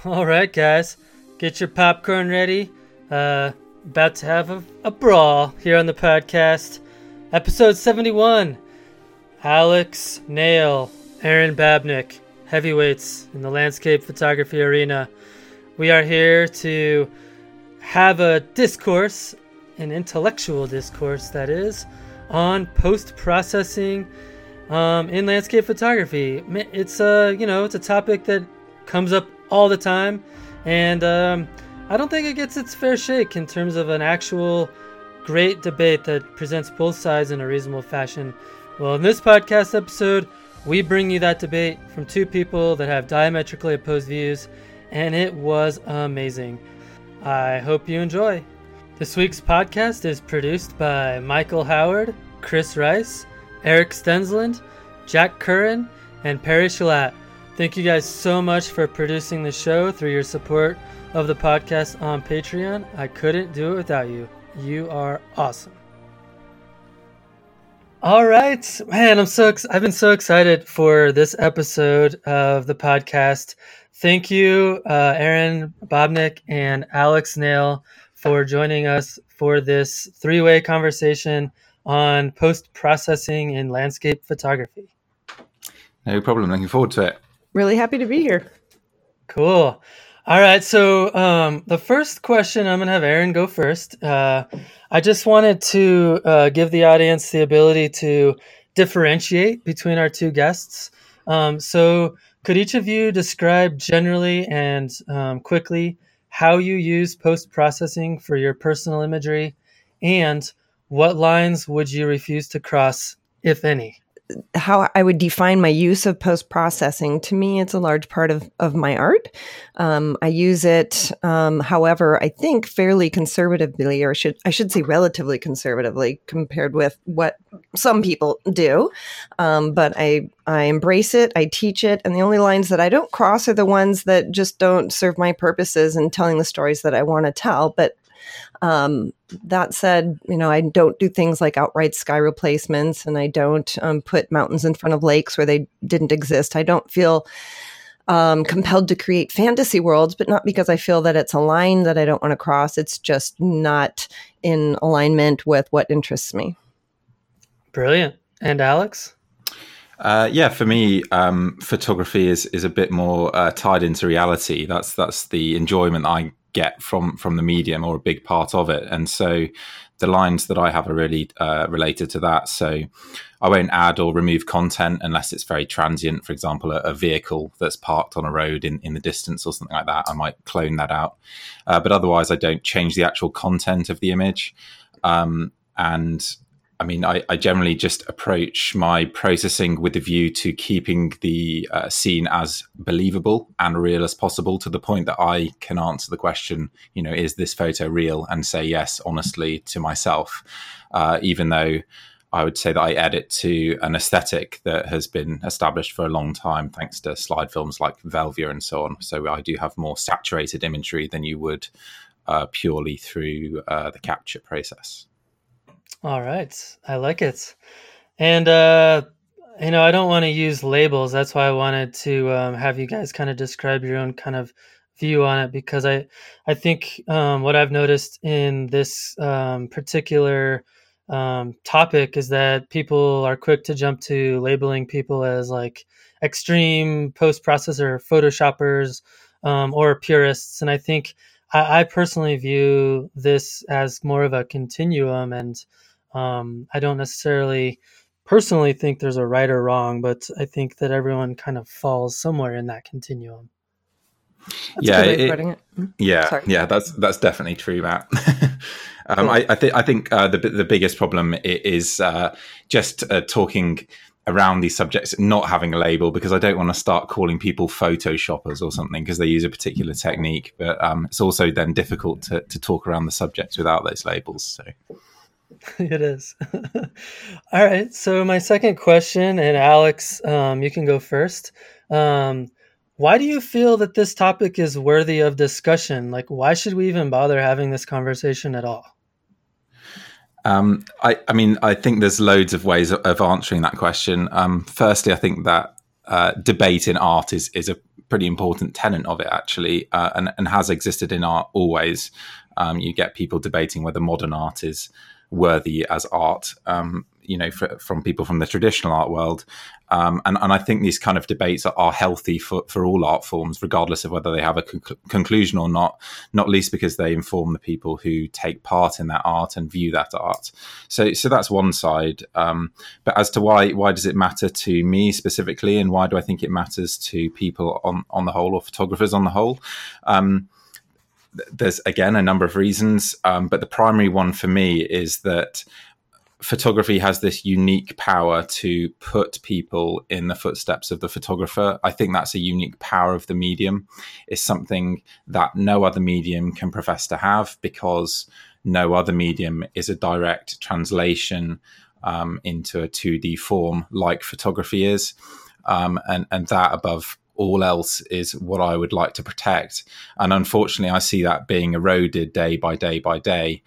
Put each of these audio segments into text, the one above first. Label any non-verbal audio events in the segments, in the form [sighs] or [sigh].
[laughs] All right, guys, get your popcorn ready. Uh, about to have a, a brawl here on the podcast. Episode 71. Alex Nail, Erin Babnik, heavyweights in the landscape photography arena. We are here to have a discourse, an intellectual discourse, that is, on post processing um, in landscape photography. It's a you know it's a topic that comes up all the time, and um, I don't think it gets its fair shake in terms of an actual great debate that presents both sides in a reasonable fashion. Well, in this podcast episode, we bring you that debate from two people that have diametrically opposed views, and it was amazing. I hope you enjoy. This week's podcast is produced by Michael Howard, Chris Rice, Eric Stensland, Jack Curran, and Perry Shalat. Thank you guys so much for producing the show through your support of the podcast on Patreon. I couldn't do it without you. You are awesome. All right, man, I'm so ex- I've been so excited for this episode of the podcast. Thank you, uh, Erin Babnik and Alex Nail, for joining us for this three-way conversation on post-processing in landscape photography. No problem. Looking forward to it. Really happy to be here. Cool. All right. So um, the first question, I'm going to have Erin go first. Uh, I just wanted to uh, give the audience the ability to differentiate between our two guests. Um, so could each of you describe generally and um, quickly how you use post processing for your personal imagery, and what lines would you refuse to cross, if any? How I would define my use of post processing. To me, it's a large part of, of my art. Um, I use it, um, however, I think fairly conservatively, or should I should say relatively conservatively compared with what some people do. Um, but I I embrace it, I teach it, and the only lines that I don't cross are the ones that just don't serve my purposes in telling the stories that I want to tell. But um, that said, you know, I don't do things like outright sky replacements and I don't um, put mountains in front of lakes where they didn't exist. I don't feel um, compelled to create fantasy worlds, but not because I feel that it's a line that I don't want to cross. It's just not in alignment with what interests me. Brilliant. And Alex? Uh, yeah, for me, um, photography is is a bit more uh, tied into reality. That's that's the enjoyment I get from from the medium or a big part of it. And so the lines that i have are really uh, related to that. So i won't add or remove content unless it's very transient. For example a, a, vehicle that's parked on a road in, in the distance or something like that i might clone that out. Uh, but otherwise i don't change the actual content of the image. Um, and I mean, I, I, generally just approach my processing with a view to keeping the uh, scene as believable and real as possible to the point that I can answer the question, you know, is this photo real? And say yes, honestly, to myself, uh, even though I would say that I edit to an aesthetic that has been established for a long time, thanks to slide films like Velvia and so on. So I do have more saturated imagery than you would uh, purely through uh, the capture process. All right. I like it. And, uh, you know, I don't want to use labels. That's why I wanted to um, have you guys kind of describe your own kind of view on it because I, I think um, what I've noticed in this um, particular um, topic is that people are quick to jump to labeling people as like extreme post processor photoshoppers um, or purists. And I think I, I personally view this as more of a continuum and um, I don't necessarily personally think there's a right or wrong, but I think that everyone kind of falls somewhere in that continuum. That's yeah, it, it. Hmm? yeah, Sorry. yeah. That's that's definitely true, Matt. [laughs] um, cool. I, I, th- I think uh, the the biggest problem is uh, just uh, talking around these subjects not having a label because I don't want to start calling people photoshoppers or something because they use a particular technique. But um, it's also then difficult to, to talk around the subjects without those labels. So [laughs] it is. [laughs] All right. So my second question, and Alex, um, you can go first. Um, why do you feel that this topic is worthy of discussion? Like, why should we even bother having this conversation at all? Um, I, I, mean, I think there's loads of ways of, of answering that question. Um, firstly, I think that uh, debate in art is is a pretty important tenet of it actually, uh, and and has existed in art always. Um, you get people debating whether modern art is worthy as art. Um, you know, for, from people from the traditional art world, um, and, and I think these kind of debates are, are, healthy for, for all art forms, regardless of whether they have a conc- conclusion or not, not least because they inform the people who take part in that art and view that art. So, so that's one side. Um, but as to why, why does it matter to me specifically, and why do I think it matters to people on, on the whole or photographers on the whole? Um, there's again a number of reasons, um, but the primary one for me is that photography has this unique power to put people in the footsteps of the photographer. I think that's a unique power of the medium. It's something that no other medium can profess to have because no other medium is a direct translation um, into a 2D form like photography is. Um, and, and that above all else is what I would like to protect. And unfortunately, I see that being eroded day by day by day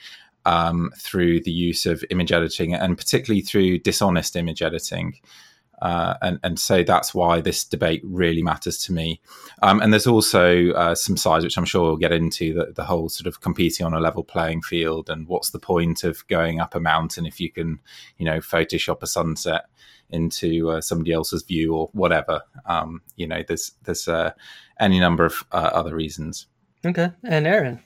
um, through the use of image editing and particularly through dishonest image editing. Uh, and, and so that's why this debate really matters to me. Um, and there's also uh, some sides, which I'm sure we'll get into, the, the whole sort of competing on a level playing field and what's the point of going up a mountain if you can, you know, Photoshop a sunset into uh, somebody else's view or whatever. Um, you know, there's there's uh, any number of uh, other reasons. Okay, and Aaron.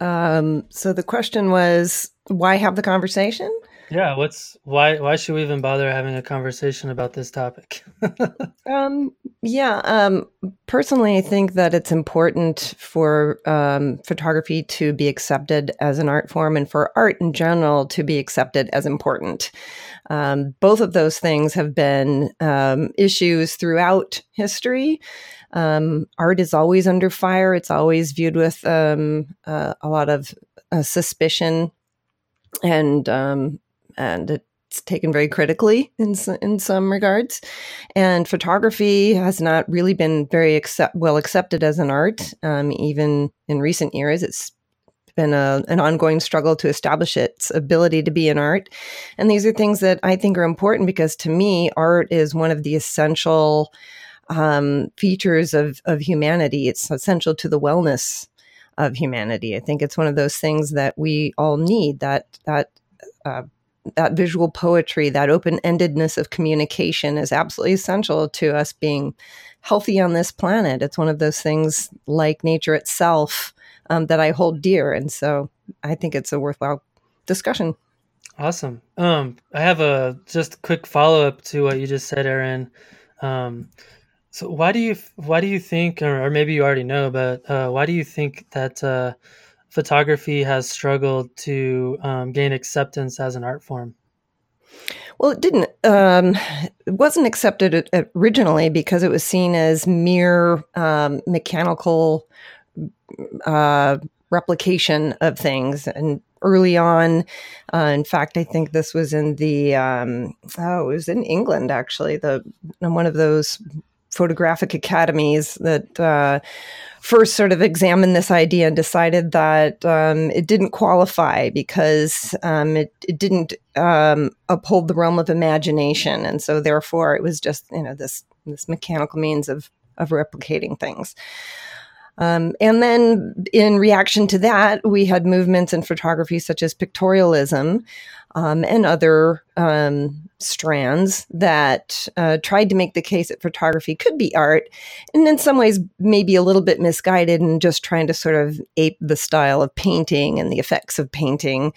Um, so the question was, why have the conversation? Yeah, what's why why should we even bother having a conversation about this topic? [laughs] um, yeah, um, personally, I think that it's important for um, photography to be accepted as an art form, and for art in general to be accepted as important. Um, both of those things have been um, issues throughout history. Um, art is always under fire. It's always viewed with um, uh, a lot of uh, suspicion, and um, and it's taken very critically in in some regards. And photography has not really been very accept- well accepted as an art, um, even in recent years. It's been a, an ongoing struggle to establish its ability to be an art. And these are things that I think are important because to me, art is one of the essential um, features of, of humanity. It's essential to the wellness of humanity. I think it's one of those things that we all need that, that, uh, that visual poetry, that open endedness of communication is absolutely essential to us being healthy on this planet. It's one of those things like nature itself um, that I hold dear. And so I think it's a worthwhile discussion. Awesome. Um, I have a just quick follow up to what you just said, Erin. Um, so why do you why do you think, or, maybe you already know, but uh, why do you think that uh, photography has struggled to um, gain acceptance as an art form? Well, it didn't. Um, it wasn't accepted originally because it was seen as mere um, mechanical uh, replication of things. And early on, uh, in fact, I think this was in the um, oh, it was in England actually. The one of those photographic academies that uh, first sort of examined this idea and decided that um, it didn't qualify because um, it, it, didn't um, uphold the realm of imagination, and so therefore it was just you know this this mechanical means of of replicating things. Um, and then, in reaction to that, we had movements in photography such as pictorialism um, and other um, strands that uh, tried to make the case that photography could be art, and in some ways, maybe a little bit misguided and just trying to sort of ape the style of painting and the effects of painting.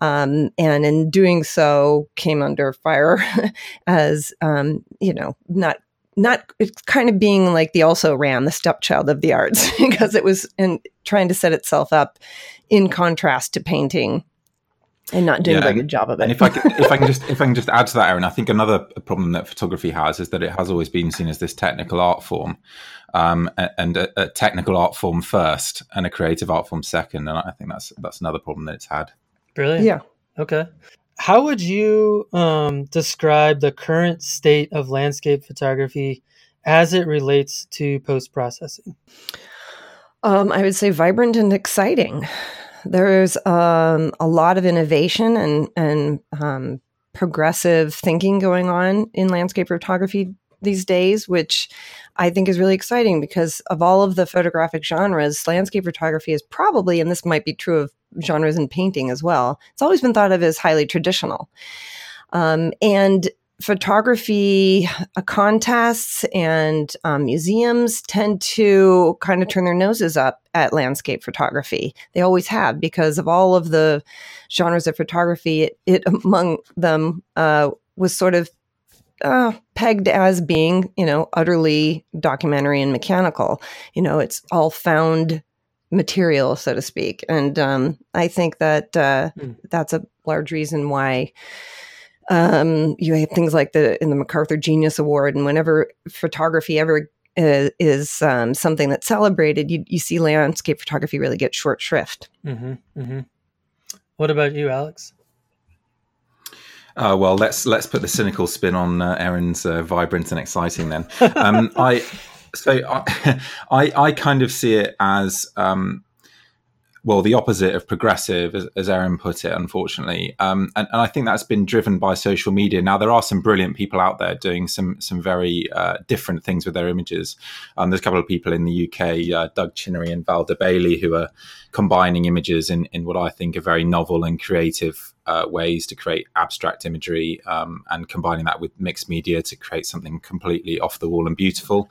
Um, and in doing so, came under fire [laughs] as um, you know, not not it's kind of being like the also ran the stepchild of the arts [laughs] because it was in trying to set itself up in contrast to painting and not doing yeah, a very good job of it. And if I can, if I can just if I can just add to that, Erin, I think another problem that photography has is that it has always been seen as this technical art form, um, and a, a, technical art form first, and a creative art form second. And I think that's that's another problem that it's had. Really? Yeah. Okay. How would you um, describe the current state of landscape photography as it relates to post processing? Um, I would say vibrant and exciting. There's um, a lot of innovation and and um, progressive thinking going on in landscape photography these days, which I think is really exciting because of all of the photographic genres, landscape photography is probably, and this might be true of genres in painting as well, it's always been thought of as highly traditional. Um, and photography uh, contests and um, museums tend to kind of turn their noses up at landscape photography. They always have because of all of the genres of photography. It, it among them uh, was sort of uh, pegged as being, you know, utterly documentary and mechanical. You know, it's all found material, so to speak. And um, I think that uh, mm. that's a large reason why um, you have things like the in the MacArthur Genius Award, and whenever photography ever is, is um, something that's celebrated, you, you see landscape photography really get short shrift. Mm-hmm, mm-hmm. What about you, Alex? Uh, well, let's let's put the cynical spin on uh, Erin's uh, vibrant and exciting. Then, um, [laughs] I so I, [laughs] I, I kind of see it as um, well, the opposite of progressive, as, as Erin put it, unfortunately. Um, and, and, I think that's been driven by social media. Now, there are some brilliant people out there doing some some very uh, different things with their images. Um, there's a couple of people in the UK, uh, Doug Chinnery and Valda Bailey, who are combining images in, in what I think are very novel and creative uh, ways to create abstract imagery um, and combining that with mixed media to create something completely off the wall and beautiful.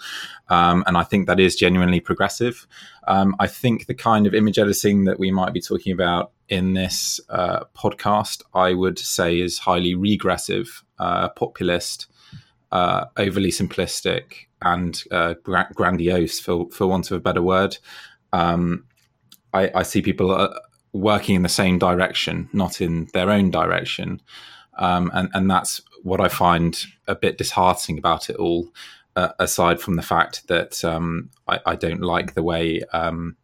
Um, and I think that is genuinely progressive. Um, I think the kind of image editing that we might be talking about in this uh, podcast, I would say, is highly regressive, uh, populist, uh, overly simplistic, and uh, gra- grandiose, for for want of a better word. Um, I, I, see people uh, working in the same direction, not in their own direction, um, and and that's what I find a bit disheartening about it all uh, aside from the fact that um, I, I, don't like the way um,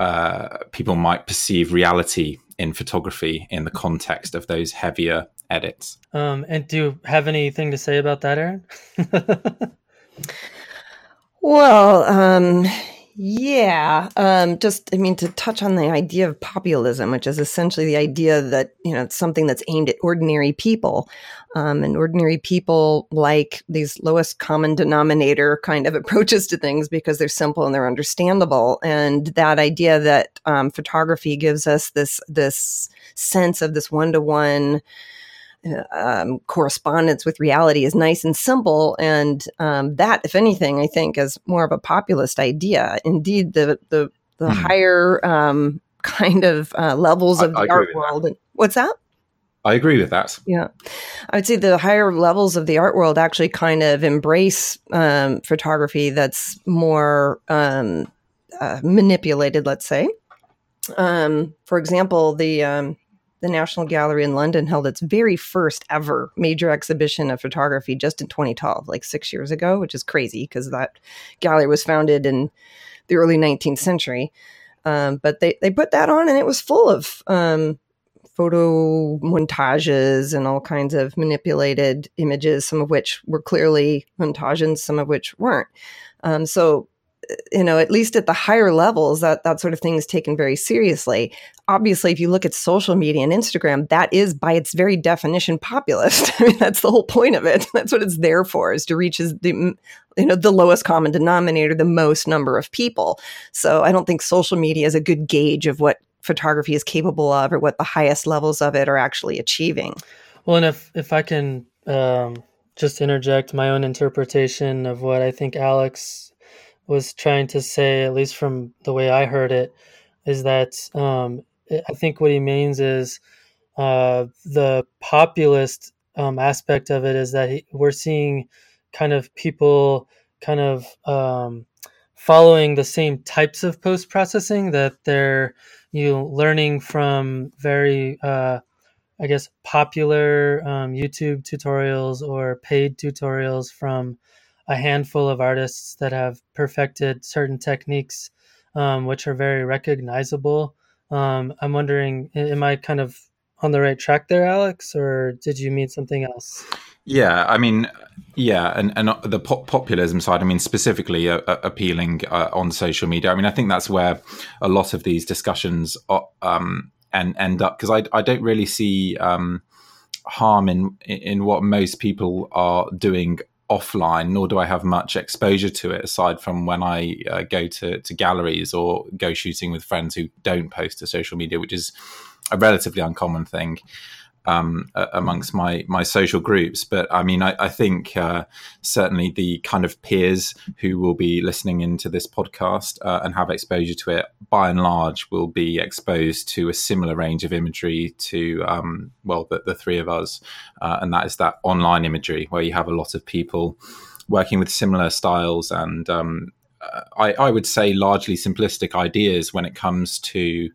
uh, people might perceive reality in photography in the context of those heavier edits. Um, and do you have anything to say about that, Erin? [laughs] well, um, yeah, um, just I mean to touch on the idea of populism, which is essentially the idea that you know it's something that's aimed at ordinary people, um, and ordinary people like these lowest common denominator kind of [laughs] approaches to things because they're simple and they're understandable. And that idea that um, photography gives us this this sense of this one to one um, correspondence with reality is nice and simple. And um, that, if anything, I think is more of a populist idea. Indeed, the the, the hmm. higher um, kind of uh, levels of I, the I art world. That. What's that? I agree with that. Yeah. I would say the higher levels of the art world actually kind of embrace um, photography that's more um, uh, manipulated, let's say. Um, for example, the um, the National Gallery in London held its very first ever major exhibition of photography just in 2012, like six years ago, which is crazy because that gallery was founded in the early 19th century. Um, but they, they put that on and it was full of um, photo montages and all kinds of manipulated images, some of which were clearly montages, some of which weren't. Um, so you know, at least at the higher levels, that that sort of thing is taken very seriously. Obviously, if you look at social media and Instagram, that is by its very definition populist. [laughs] I mean, that's the whole point of it. [laughs] That's what it's there for, is to reach the you know the lowest common denominator, the most number of people. So I don't think social media is a good gauge of what photography is capable of or what the highest levels of it are actually achieving. Well, and if if I can um, just interject my own interpretation of what I think Alex was trying to say, at least from the way I heard it, is that um, I think what he means is uh, the populist um, aspect of it is that he, we're seeing kind of people kind of um, following the same types of post processing that they're you know, learning from very uh, I guess popular um, YouTube tutorials or paid tutorials from a handful of artists that have perfected certain techniques, um, which are very recognizable. Um, I'm wondering, am I kind of on the right track there, Alex, or did you mean something else? Yeah, I mean, yeah, and and the pop- populism side. I mean, specifically uh, uh, appealing uh, on social media. I mean, I think that's where a lot of these discussions are, um, and end up because I I don't really see um, harm in in what most people are doing offline, nor do I have much exposure to it aside from when I uh, go to, to galleries or go shooting with friends who don't post to social media, which is a relatively uncommon thing um, amongst my my social groups. But I mean, I, I think uh, certainly the kind of peers who will be listening into this podcast uh, and have exposure to it, by and large, will be exposed to a similar range of imagery to um, well, the, the, three of us, uh, and that is that online imagery where you have a lot of people working with similar styles and um, I, I, would say largely simplistic ideas when it comes to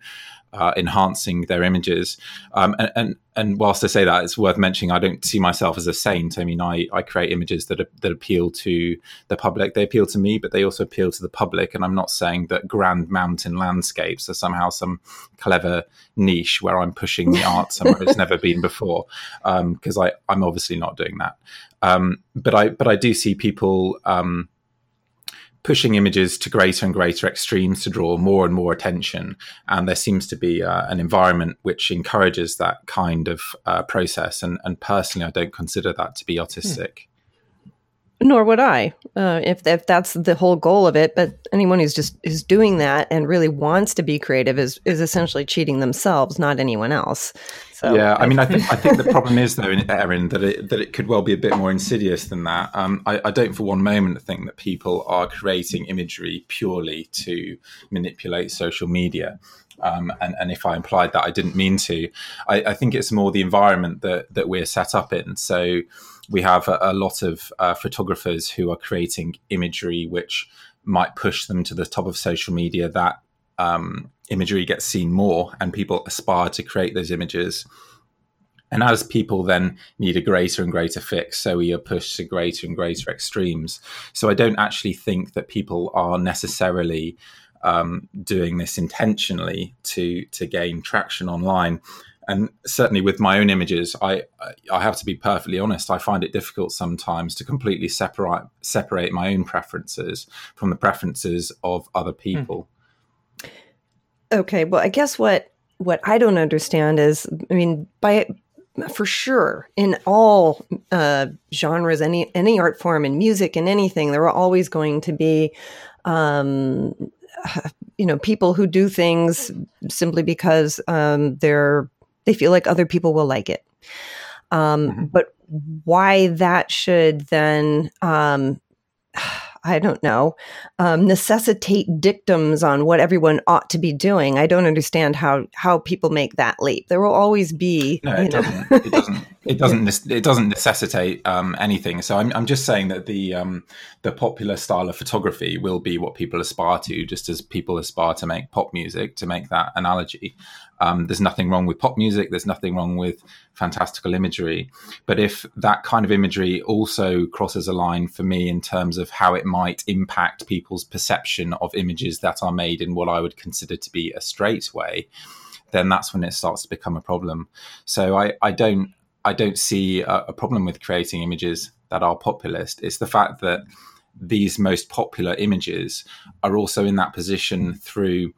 uh, enhancing their images. Um, and, and, and whilst I say that, it's worth mentioning I don't see myself as a saint. I mean, I, I create images that that appeal to the public. They appeal to me, but they also appeal to the public. And I'm not saying that grand mountain landscapes are somehow some clever niche where I'm pushing the art somewhere it's never been before, because um, I I'm obviously not doing that. Um, but I but I do see people. Um, pushing images to greater and greater extremes to draw more and more attention. And there seems to be uh, an environment which encourages that kind of uh, process. And, and, personally, I don't consider that to be autistic. Nor would I, uh, if if that's the whole goal of it. But anyone who's just is doing that and really wants to be creative is is essentially cheating themselves, not anyone else. So yeah, I mean, I think I think the [laughs] problem is though, Erin, that it that it could well be a bit more insidious than that. Um, I, I, don't for one moment think that people are creating imagery purely to manipulate social media. Um, and, and, if I implied that, I didn't mean to. I, I, think it's more the environment that that we're set up in. So we have a, a lot of uh, photographers who are creating imagery which might push them to the top of social media. That um, imagery gets seen more and people aspire to create those images. And as people then need a greater and greater fix, so we are pushed to greater and greater extremes. So I don't actually think that people are necessarily um, doing this intentionally to to gain traction online. And certainly with my own images, I I have to be perfectly honest. I find it difficult sometimes to completely separate separate my own preferences from the preferences of other hmm. people. Okay, well, I guess what what I don't understand is, I mean, by for sure in all uh, genres, any any art form, in music and anything, there are always going to be, um, you know, people who do things simply because um, they're they feel like other people will like it. Um, mm-hmm. But why that should then um, [sighs] I don't know, um, necessitate dictums on what everyone ought to be doing. I don't understand how how people make that leap. There will always be. No, it [laughs] doesn't, it doesn't. It doesn't. It doesn't necessitate um, anything. So I'm, I'm just saying that the um, the popular style of photography will be what people aspire to, just as people aspire to make pop music. To make that analogy, um, there's nothing wrong with pop music. There's nothing wrong with fantastical imagery. But if that kind of imagery also crosses a line for me in terms of how it might impact people's perception of images that are made in what I would consider to be a straight way, then that's when it starts to become a problem. So I, I don't I don't see a, a problem with creating images that are populist. It's the fact that these most popular images are also in that position through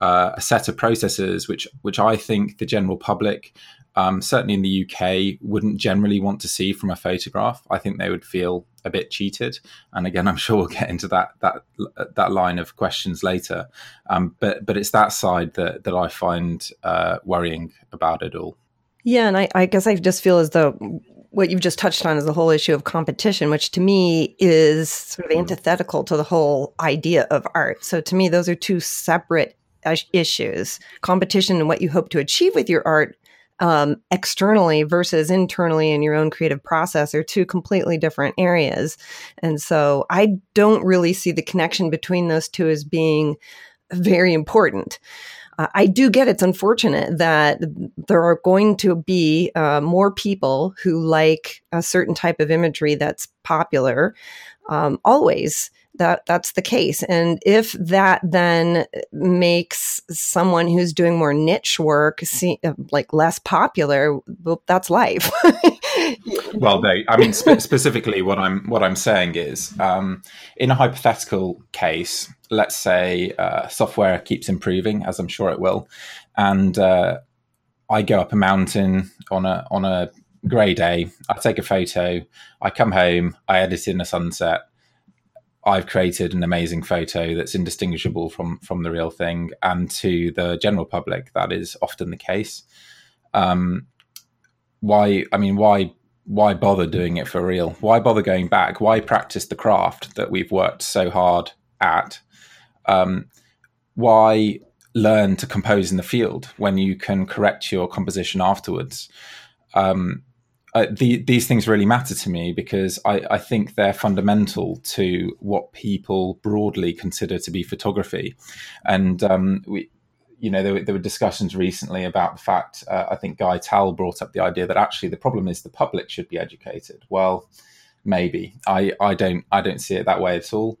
uh, a set of processes which which I think the general public, um, certainly in the UK, wouldn't generally want to see from a photograph. I think they would feel a bit cheated. And again, [laughs] I'm sure we'll get into that that that line of questions later. Um, but but it's that side that that I find uh, worrying about it all. Yeah, and I, I guess I just feel as though what you've just touched on is the whole issue of competition, which to me is sort of mm-hmm. antithetical to the whole idea of art. So to me, those are two separate issues competition and what you hope to achieve with your art um, externally versus internally in your own creative process are two completely different areas. And so I don't really see the connection between those two as being very important. Uh, I do get it's unfortunate that there are going to be uh, more people who like a certain type of imagery that's popular um, always that that's the case. And if that then makes someone who's doing more niche work see, uh, like less popular, well, that's life. [laughs] well, they, I mean, spe- specifically, what I'm what I'm saying is, um, in a hypothetical case, let's say uh, software keeps improving, as I'm sure it will, and uh, I go up a mountain on a on a grey day. I take a photo. I come home. I edit in a sunset. I've created an amazing photo that's indistinguishable from from the real thing, and to the general public, that is often the case. Um, why? I mean, why? Why bother doing it for real? Why bother going back? Why practice the craft that we've worked so hard at? Um, why learn to compose in the field when you can correct your composition afterwards? Um, uh, the, these things really matter to me because I, I, think they're fundamental to what people broadly consider to be photography. And um, we, you know, there were, there were, discussions recently about the fact. Uh, I think Guy Tal brought up the idea that actually the problem is the public should be educated. Well, maybe I, I don't I don't see it that way at all.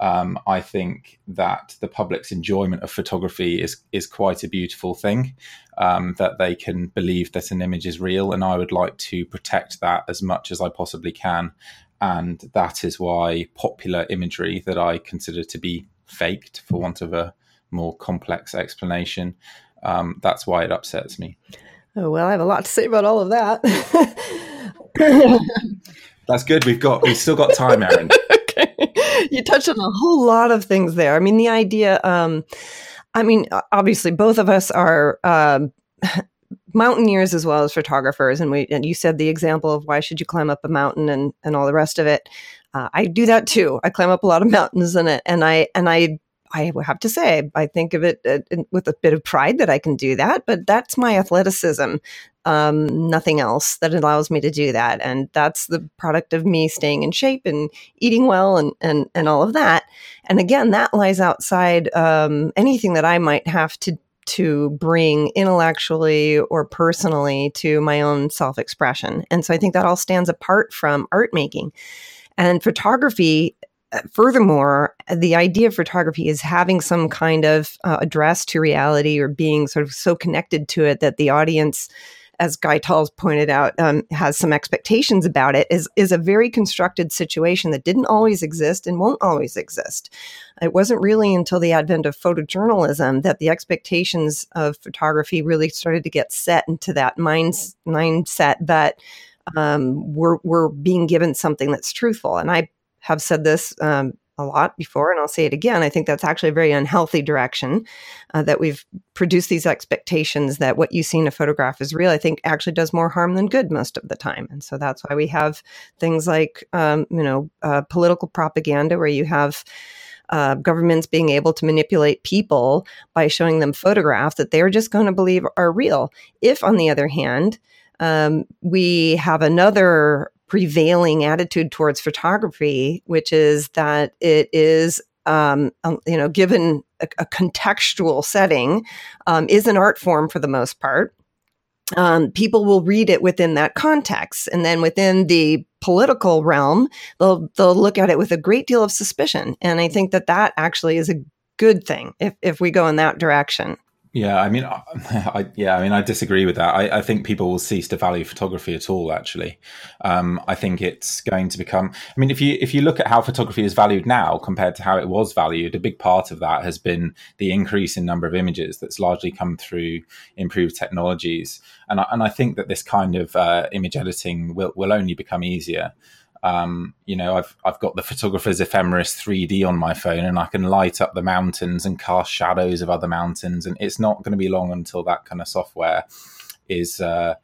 Um, I think that the public's enjoyment of photography is is quite a beautiful thing. Um, that they can believe that an image is real, and I would like to protect that as much as I possibly can. And that is why popular imagery that I consider to be faked, for want of a more complex explanation, um, that's why it upsets me. Oh well, I have a lot to say about all of that. [laughs] that's good. We've got we've still got time, Erin. [laughs] [laughs] you touched on a whole lot of things there. I mean, the idea, um, I mean, obviously, both of us are. Um, [laughs] mountaineers as well as photographers and we and you said the example of why should you climb up a mountain and and all the rest of it uh, i do that too i climb up a lot of [laughs] mountains and it and i and i I have to say, I think of it uh, with a bit of pride that I can do that, but that's my athleticism. Um, nothing else that allows me to do that. And that's the product of me staying in shape and eating well and, and, and all of that. And again, that lies outside um, anything that I might have to to bring intellectually or personally to my own self expression. And so I think that all stands apart from art making. And photography uh, furthermore, the idea of photography is having some kind of uh, address to reality or being sort of so connected to it that the audience, as Guy Tal's pointed out, um, has some expectations about it. is is a very constructed situation that didn't always exist and won't always exist. It wasn't really until the advent of photojournalism that the expectations of photography really started to get set into that mind, mindset that um, we're we're being given something that's truthful. And I have said this um, a lot before, and I'll say it again. I think that's actually a very unhealthy direction uh, that we've produced these expectations that what you see in a photograph is real. I think actually does more harm than good most of the time, and so that's why we have things like um, you know uh, political propaganda, where you have uh, governments being able to manipulate people by showing them photographs that they're just going to believe are real. If, on the other hand, um, we have another prevailing attitude towards photography, which is that it is, um, you know, given a, a contextual setting, um, is an art form for the most part. Um, people will read it within that context, and then within the political realm, they'll they'll look at it with a great deal of suspicion. And I think that that actually is a good thing if if we go in that direction. Yeah, I mean, [laughs] I, yeah, I mean, I disagree with that. I, I, think people will cease to value photography at all. Actually, um, I think it's going to become. I mean, if you if you look at how photography is valued now compared to how it was valued, a big part of that has been the increase in number of images that's largely come through improved technologies. And I, and I think that this kind of uh, image editing will will only become easier. Um, you know, I've I've got the photographer's ephemeris 3D on my phone, and I can light up the mountains and cast shadows of other mountains. And it's not going to be long until that kind of software is uh,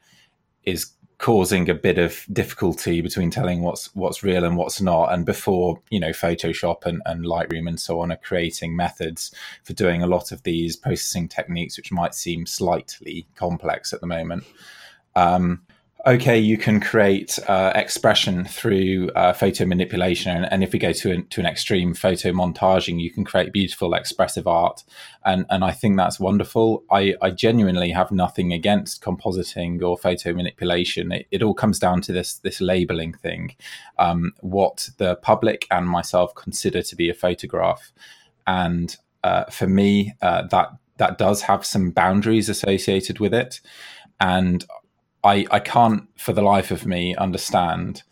is causing a bit of difficulty between telling what's what's real and what's not. And before you know, Photoshop and, and Lightroom and so on are creating methods for doing a lot of these processing techniques, which might seem slightly complex at the moment. Um, okay, you can create uh, expression through uh, photo manipulation, and, and, if we go to an, to an extreme, photo montaging, you can create beautiful expressive art, and and I think that's wonderful. I, I genuinely have nothing against compositing or photo manipulation. It, it all comes down to this this labeling thing, um, what the public and myself consider to be a photograph, and uh, for me, uh, that that does have some boundaries associated with it, and I, I can't for the life of me understand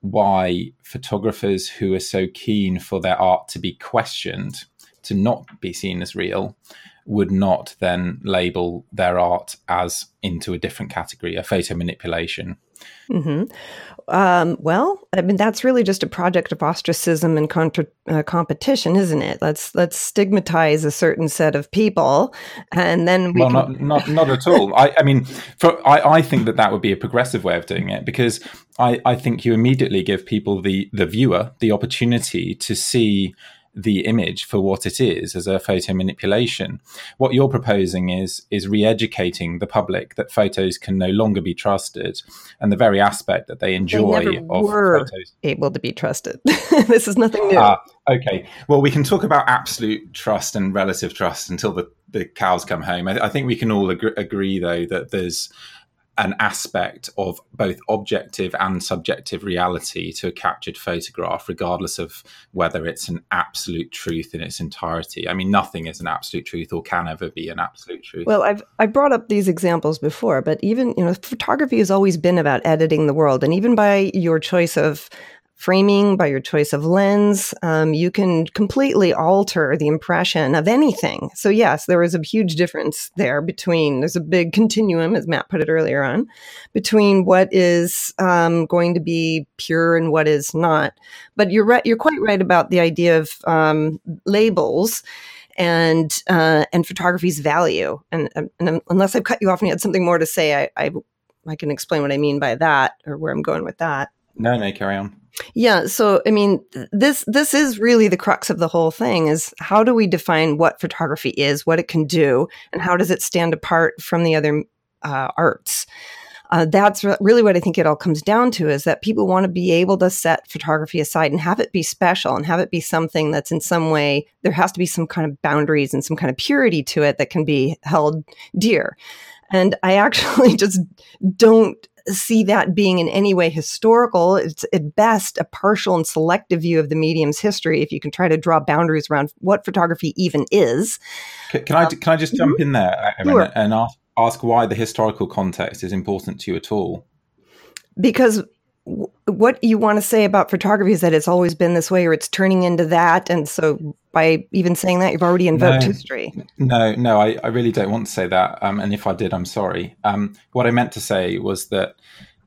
why photographers who are so keen for their art to be questioned, to not be seen as real, would not then label their art as into a different category, a photo manipulation. Mm-hmm. Um, well, I mean that's really just a project of ostracism and contra- uh, competition, isn't it? Let's let's stigmatize a certain set of people, and then we well, can... not, not not at all. I, I mean, for, I I think that that would be a progressive way of doing it because I I think you immediately give people the the viewer the opportunity to see the image for what it is as a photo manipulation. What you're proposing is is re-educating the public that photos can no longer be trusted, and the very aspect that they enjoy they of were photos able to be trusted. [laughs] this is nothing new. Uh, okay, well, we can talk about absolute trust and relative trust until the the cows come home. I, I think we can all agree, agree though that there's an aspect of both objective and subjective reality to a captured photograph, regardless of whether it's an absolute truth in its entirety. I mean, nothing is an absolute truth or can ever be an absolute truth. Well, I've I brought up these examples before, but even you know, photography has always been about editing the world, and even by your choice of framing, by your choice of lens, um, you can completely alter the impression of anything. So, yes, there is a huge difference there between, there's a big continuum, as Matt put it earlier on, between what is um, going to be pure and what is not. But you're you're quite right about the idea of um, labels and uh, and photography's value. And, and, unless I've cut you off and you had something more to say, I, I I can explain what I mean by that or where I'm going with that. No, no, carry on. Yeah, so I mean this this is really the crux of the whole thing is how do we define what photography is, what it can do, and how does it stand apart from the other uh, arts? Uh, that's re- really what I think it all comes down to is that people want to be able to set photography aside and have it be special and have it be something that's in some way, there has to be some kind of boundaries and some kind of purity to it that can be held dear. And I [laughs] actually just don't see that being in any way historical. It's at best a partial and selective view of the medium's history. If you can try to draw boundaries around what photography even is. Can, can I um, can I just jump mm-hmm. in there sure. and ask, ask why the historical context is important to you at all? Because what you want to say about photography is that it's always been this way or it's turning into that and so by even saying that you've already invoked no, history. No no I, I, really don't want to say that um, and if i did i'm sorry. Um, what i meant to say was that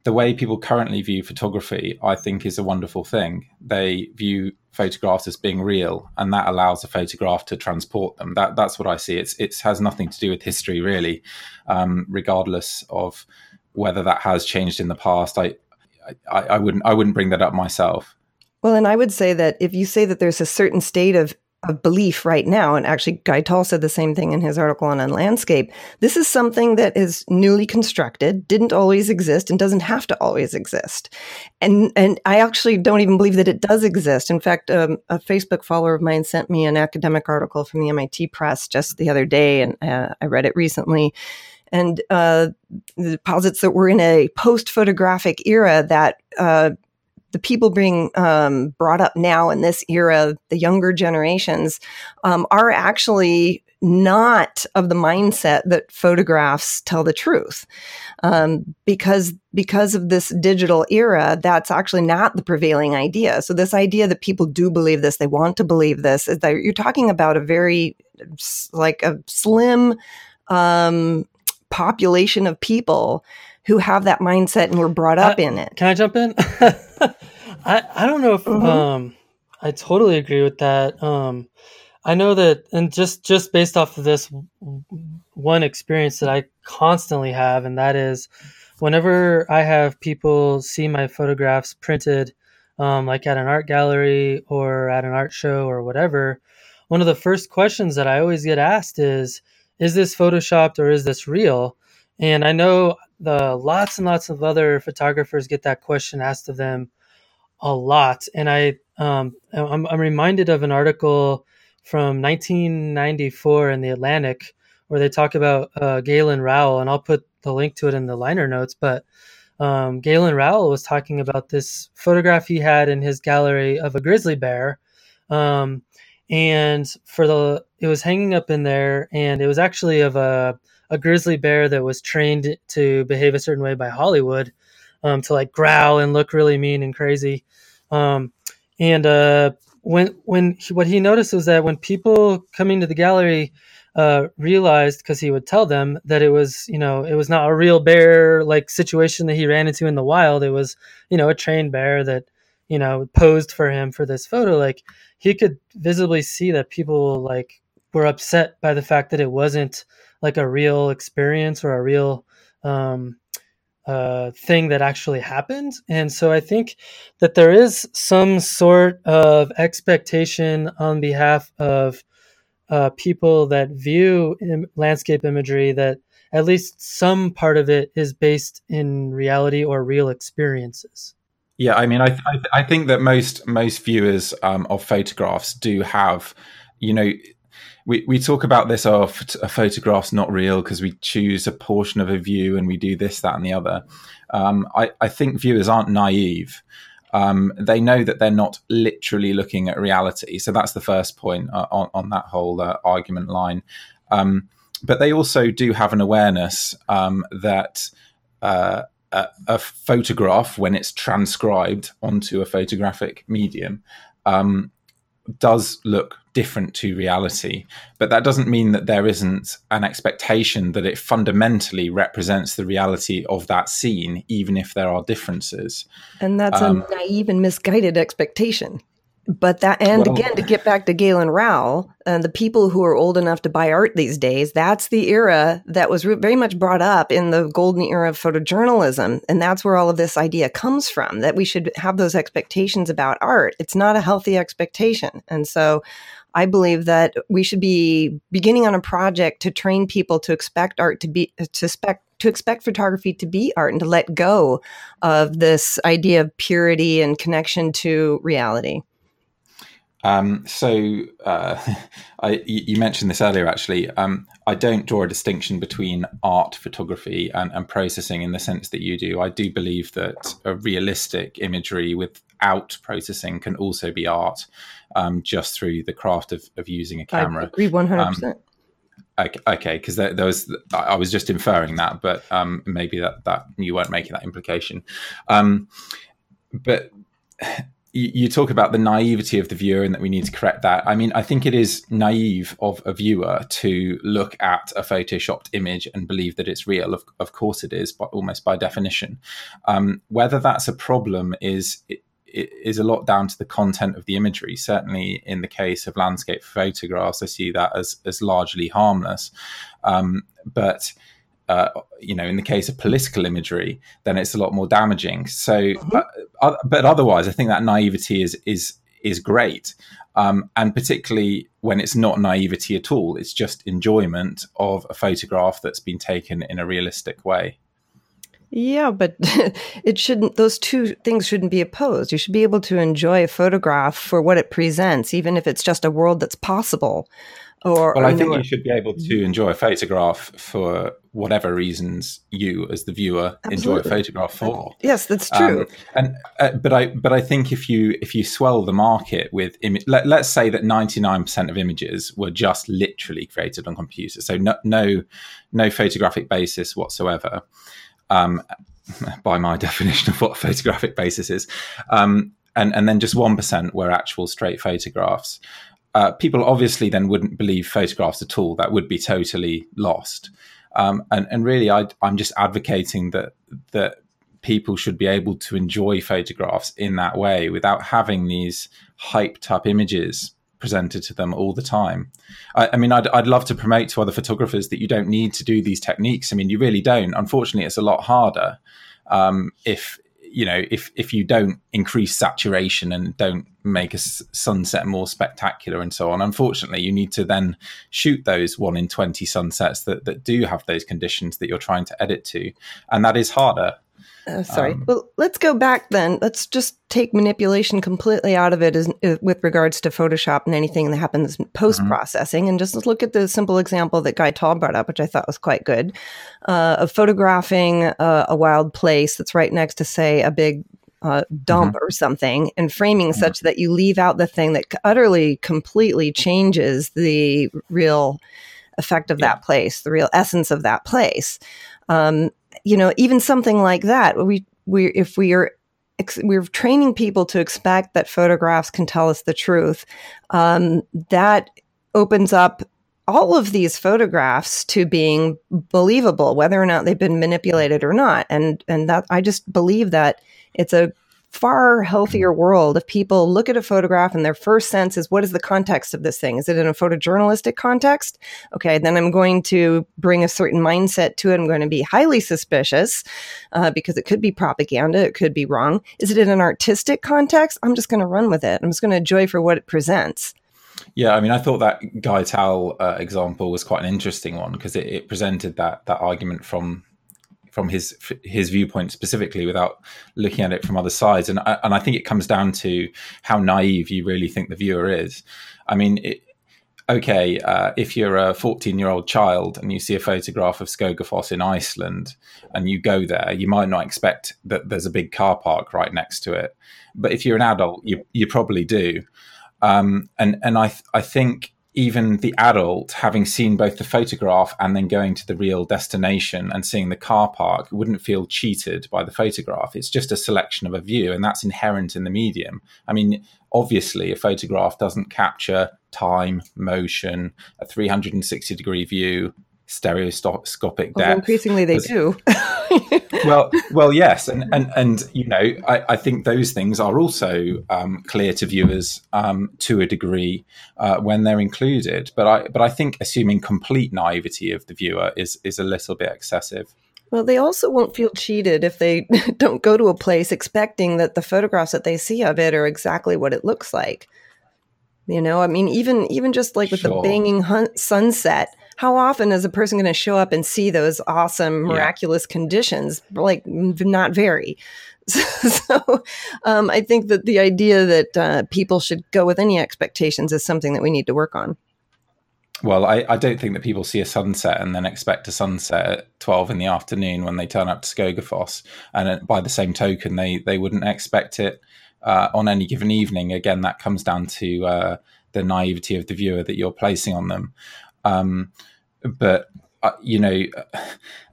the way people currently view photography i think is a wonderful thing. They view photographs as being real and that allows a photograph to transport them. That that's what i see. It's it has nothing to do with history really um, regardless of whether that has changed in the past. I I, I wouldn't I wouldn't bring that up myself. Well, and I would say that if you say that there's a certain state of of belief right now, and actually Guy Tal said the same thing in his article on, on landscape. This is something that is newly constructed, didn't always exist, and doesn't have to always exist. And and I actually don't even believe that it does exist. In fact, um, a Facebook follower of mine sent me an academic article from the MIT press just the other day, and uh, I read it recently and uh, posits that we're in a post photographic era that uh, the people being um, brought up now in this era, the younger generations, um, are actually not of the mindset that photographs tell the truth. Um, because because of this digital era that's actually not the prevailing idea. So this idea that people do believe this they want to believe this is that you're talking about a very like a slim um, population of people who have that mindset and were brought up I, in it. Can I jump in? [laughs] I I don't know if mm-hmm. um I totally agree with that. Um I know that and just just based off of this one experience that I constantly have and that is whenever I have people see my photographs printed um, like at an art gallery or at an art show or whatever, one of the first questions that I always get asked is, is this photoshopped or is this real? And I know the lots and lots of other photographers get that question asked of them a lot. And I, um, I'm, I'm reminded of an article from 1994 in the Atlantic where they talk about uh, Galen Rowell, and I'll put the link to it in the liner notes. But um, Galen Rowell was talking about this photograph he had in his gallery of a grizzly bear. Um, and for the it was hanging up in there and it was actually of a a grizzly bear that was trained to behave a certain way by Hollywood um, to like growl and look really mean and crazy um, and uh, when when he, what he noticed was that when people coming to the gallery uh, realized because he would tell them that it was, you know, it was not a real bear like situation that he ran into in the wild. It was, you know, a trained bear that, you know, posed for him for this photo. Like he could visibly see that people like were upset by the fact that it wasn't like a real experience or a real um, uh, thing that actually happened. And so I think that there is some sort of expectation on behalf of uh, people that view Im- landscape imagery that at least some part of it is based in reality or real experiences. Yeah, I mean, I I, I think that most most viewers um, of photographs do have, you know, we, we talk about this of oh, a photograph's not real because we choose a portion of a view and we do this, that, and the other. Um, I, I think viewers aren't naive. Um, they know that they're not literally looking at reality. So that's the first point uh, on, on that whole uh, argument line. Um, but they also do have an awareness um, that uh, a, a, photograph, when it's transcribed onto a photographic medium, um, does look different to reality. But that doesn't mean that there isn't an expectation that it fundamentally represents the reality of that scene, even if there are differences. And that's um, a naive and misguided expectation. But that, and well, again, to get back to Galen Rowell, and the people who are old enough to buy art these days, that's the era that was re- very much brought up in the golden era of photojournalism. And that's where all of this idea comes from that we should have those expectations about art. It's not a healthy expectation. And so I believe that we should be beginning on a project to train people to expect art to be, to expect to expect photography to be art and to let go of this idea of purity and connection to reality. Um, so uh, [laughs] I, you mentioned this earlier. Actually, um, I don't draw a distinction between art photography and, and, processing in the sense that you do. I do believe that a realistic imagery without processing can also be art, um, just through the craft of, of using a camera. I agree one hundred percent. Um, okay, because there, there, was I was just inferring that, but um, maybe that that you weren't making that implication. Um, but you talk about the naivety of the viewer and that we need to correct that. I mean, I think it is naive of a viewer to look at a photoshopped image and believe that it's real. Of, of course, it is, but almost by definition. Um, whether that's a problem is is a lot down to the content of the imagery. Certainly, in the case of landscape photographs, I see that as as largely harmless. Um, but uh, you know, in the case of political imagery, then it's a lot more damaging. So, mm-hmm. uh, uh, but otherwise, I think that naivety is is is great, um, and particularly when it's not naivety at all, it's just enjoyment of a photograph that's been taken in a realistic way. Yeah, but [laughs] it shouldn't, those two things shouldn't be opposed. You should be able to enjoy a photograph for what it presents, even if it's just a world that's possible. Or, well, I think you should be able to mm-hmm. enjoy a photograph for whatever reasons you, as the viewer, Absolutely. enjoy a photograph for. Yes, that's true. Um, and uh, but I but I think if you if you swell the market with image, let, let's say that ninety nine percent of images were just literally created on computers, so no no, no photographic basis whatsoever. Um, [laughs] by my [laughs] definition of what a photographic basis is, um, and and then just one percent were actual straight photographs uh, people obviously then wouldn't believe photographs at all. That would be totally lost. Um, and, and really, I, I'm just advocating that that people should be able to enjoy photographs in that way without having these hyped up images presented to them all the time. I, I, mean, I'd, I'd love to promote to other photographers that you don't need to do these techniques. I mean, you really don't. Unfortunately, it's a lot harder um, if you know if if you don't increase saturation and don't make a sunset more spectacular and so on unfortunately you need to then shoot those 1 in 20 sunsets that, that do have those conditions that you're trying to edit to and that is harder uh, sorry. Um, well, let's go back then. Let's just take manipulation completely out of it as, uh, with regards to Photoshop and anything that happens post processing, mm-hmm. and just look at the simple example that Guy Tal brought up, which I thought was quite good, uh, of photographing uh, a wild place that's right next to, say, a big uh, dump mm-hmm. or something and framing mm-hmm. such that you leave out the thing that utterly completely changes the real effect of yeah. that place the real essence of that place um, you know, even something like that, we we if we are we're training people to expect that photographs can tell us the truth. Um, that opens up all of these photographs to being believable, whether or not they've been manipulated or not. And and that I just believe that it's a far healthier world if people look at a photograph and their first sense is what is the context of this thing? Is it in a photojournalistic context? Okay, then I'm going to bring a certain mindset to it. I'm going to be highly suspicious uh, because it could be propaganda, it could be wrong. Is it in an artistic context? I'm just going to run with it. I'm just going to enjoy for what it presents. Yeah, I mean, I thought that Guy Tal uh, example was quite an interesting one because it, it, presented that that argument from from his his viewpoint specifically without looking at it from other sides. And I, and I think it comes down to how naive you really think the viewer is. I mean it, okay uh, if you're a 14 year old child and you see a photograph of Skogafoss in Iceland and you go there you might not expect that there's a big car park right next to it. But if you're an adult you you probably do um, and and I th- I think even the adult having seen both the photograph and then going to the real destination and seeing the car park wouldn't feel cheated by the photograph it's just a selection of a view and that's inherent in the medium i mean obviously a photograph doesn't capture time motion a 360 degree view stereoscopic well, depth. increasingly, they do. [laughs] well, [laughs] well, yes, and and and you know, I, I think those things are also um, clear to viewers um, to a degree uh, when they're included. But I but I think assuming complete naivety of the viewer is is a little bit excessive. Well, they also won't feel cheated if they [laughs] don't go to a place expecting that the photographs that they see of it are exactly what it looks like. You know, I mean, even even just like with sure. the banging hun- sunset how often is a person going to show up and see those awesome, miraculous yeah. conditions? Like, not very. [laughs] so um, I think that the idea that uh, people should go with any expectations is something that we need to work on. Well, I, I, don't think that people see a sunset and then expect a sunset at 12 in the afternoon when they turn up to Skogafoss. And by the same token, they, they wouldn't expect it uh, on any given evening. Again, that comes down to uh, the naivety of the viewer that you're placing on them. Um, but uh, you know,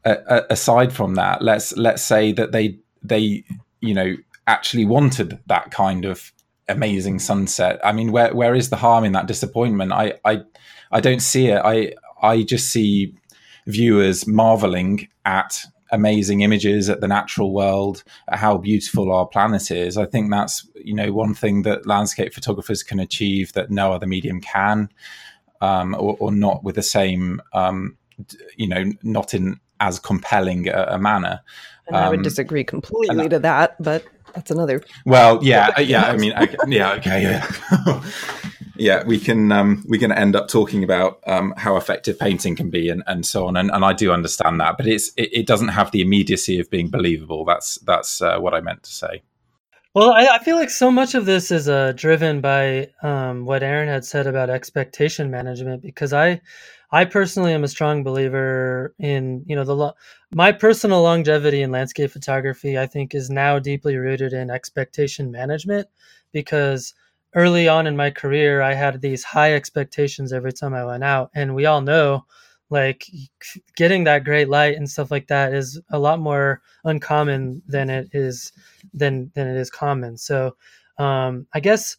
uh, aside from that, let's let's say that they they you know actually wanted that kind of amazing sunset. I mean, where where is the harm in that disappointment? I I I don't see it. I I just see viewers marveling at amazing images at the natural world at how beautiful our planet is i think that's you know one thing that landscape photographers can achieve that no other medium can um, or, or, not with the same, um, you know, not in as compelling a, a manner. And I would um, disagree completely to that, but that's another. Well, yeah, yeah. I mean, I, yeah, okay, yeah. [laughs] yeah, we can um, we can end up talking about um, how effective painting can be and, and so on, and, and I do understand that, but it's it, it doesn't have the immediacy of being believable. That's that's uh, what I meant to say. Well, I, I, feel like so much of this is uh, driven by um, what Erin had said about expectation management, because I, I personally am a strong believer in you know the lo- my personal longevity in landscape photography. I think is now deeply rooted in expectation management, because early on in my career, I had these high expectations every time I went out, and we all know like getting that great light and stuff like that is a lot more uncommon than it is than than it is common. So um i guess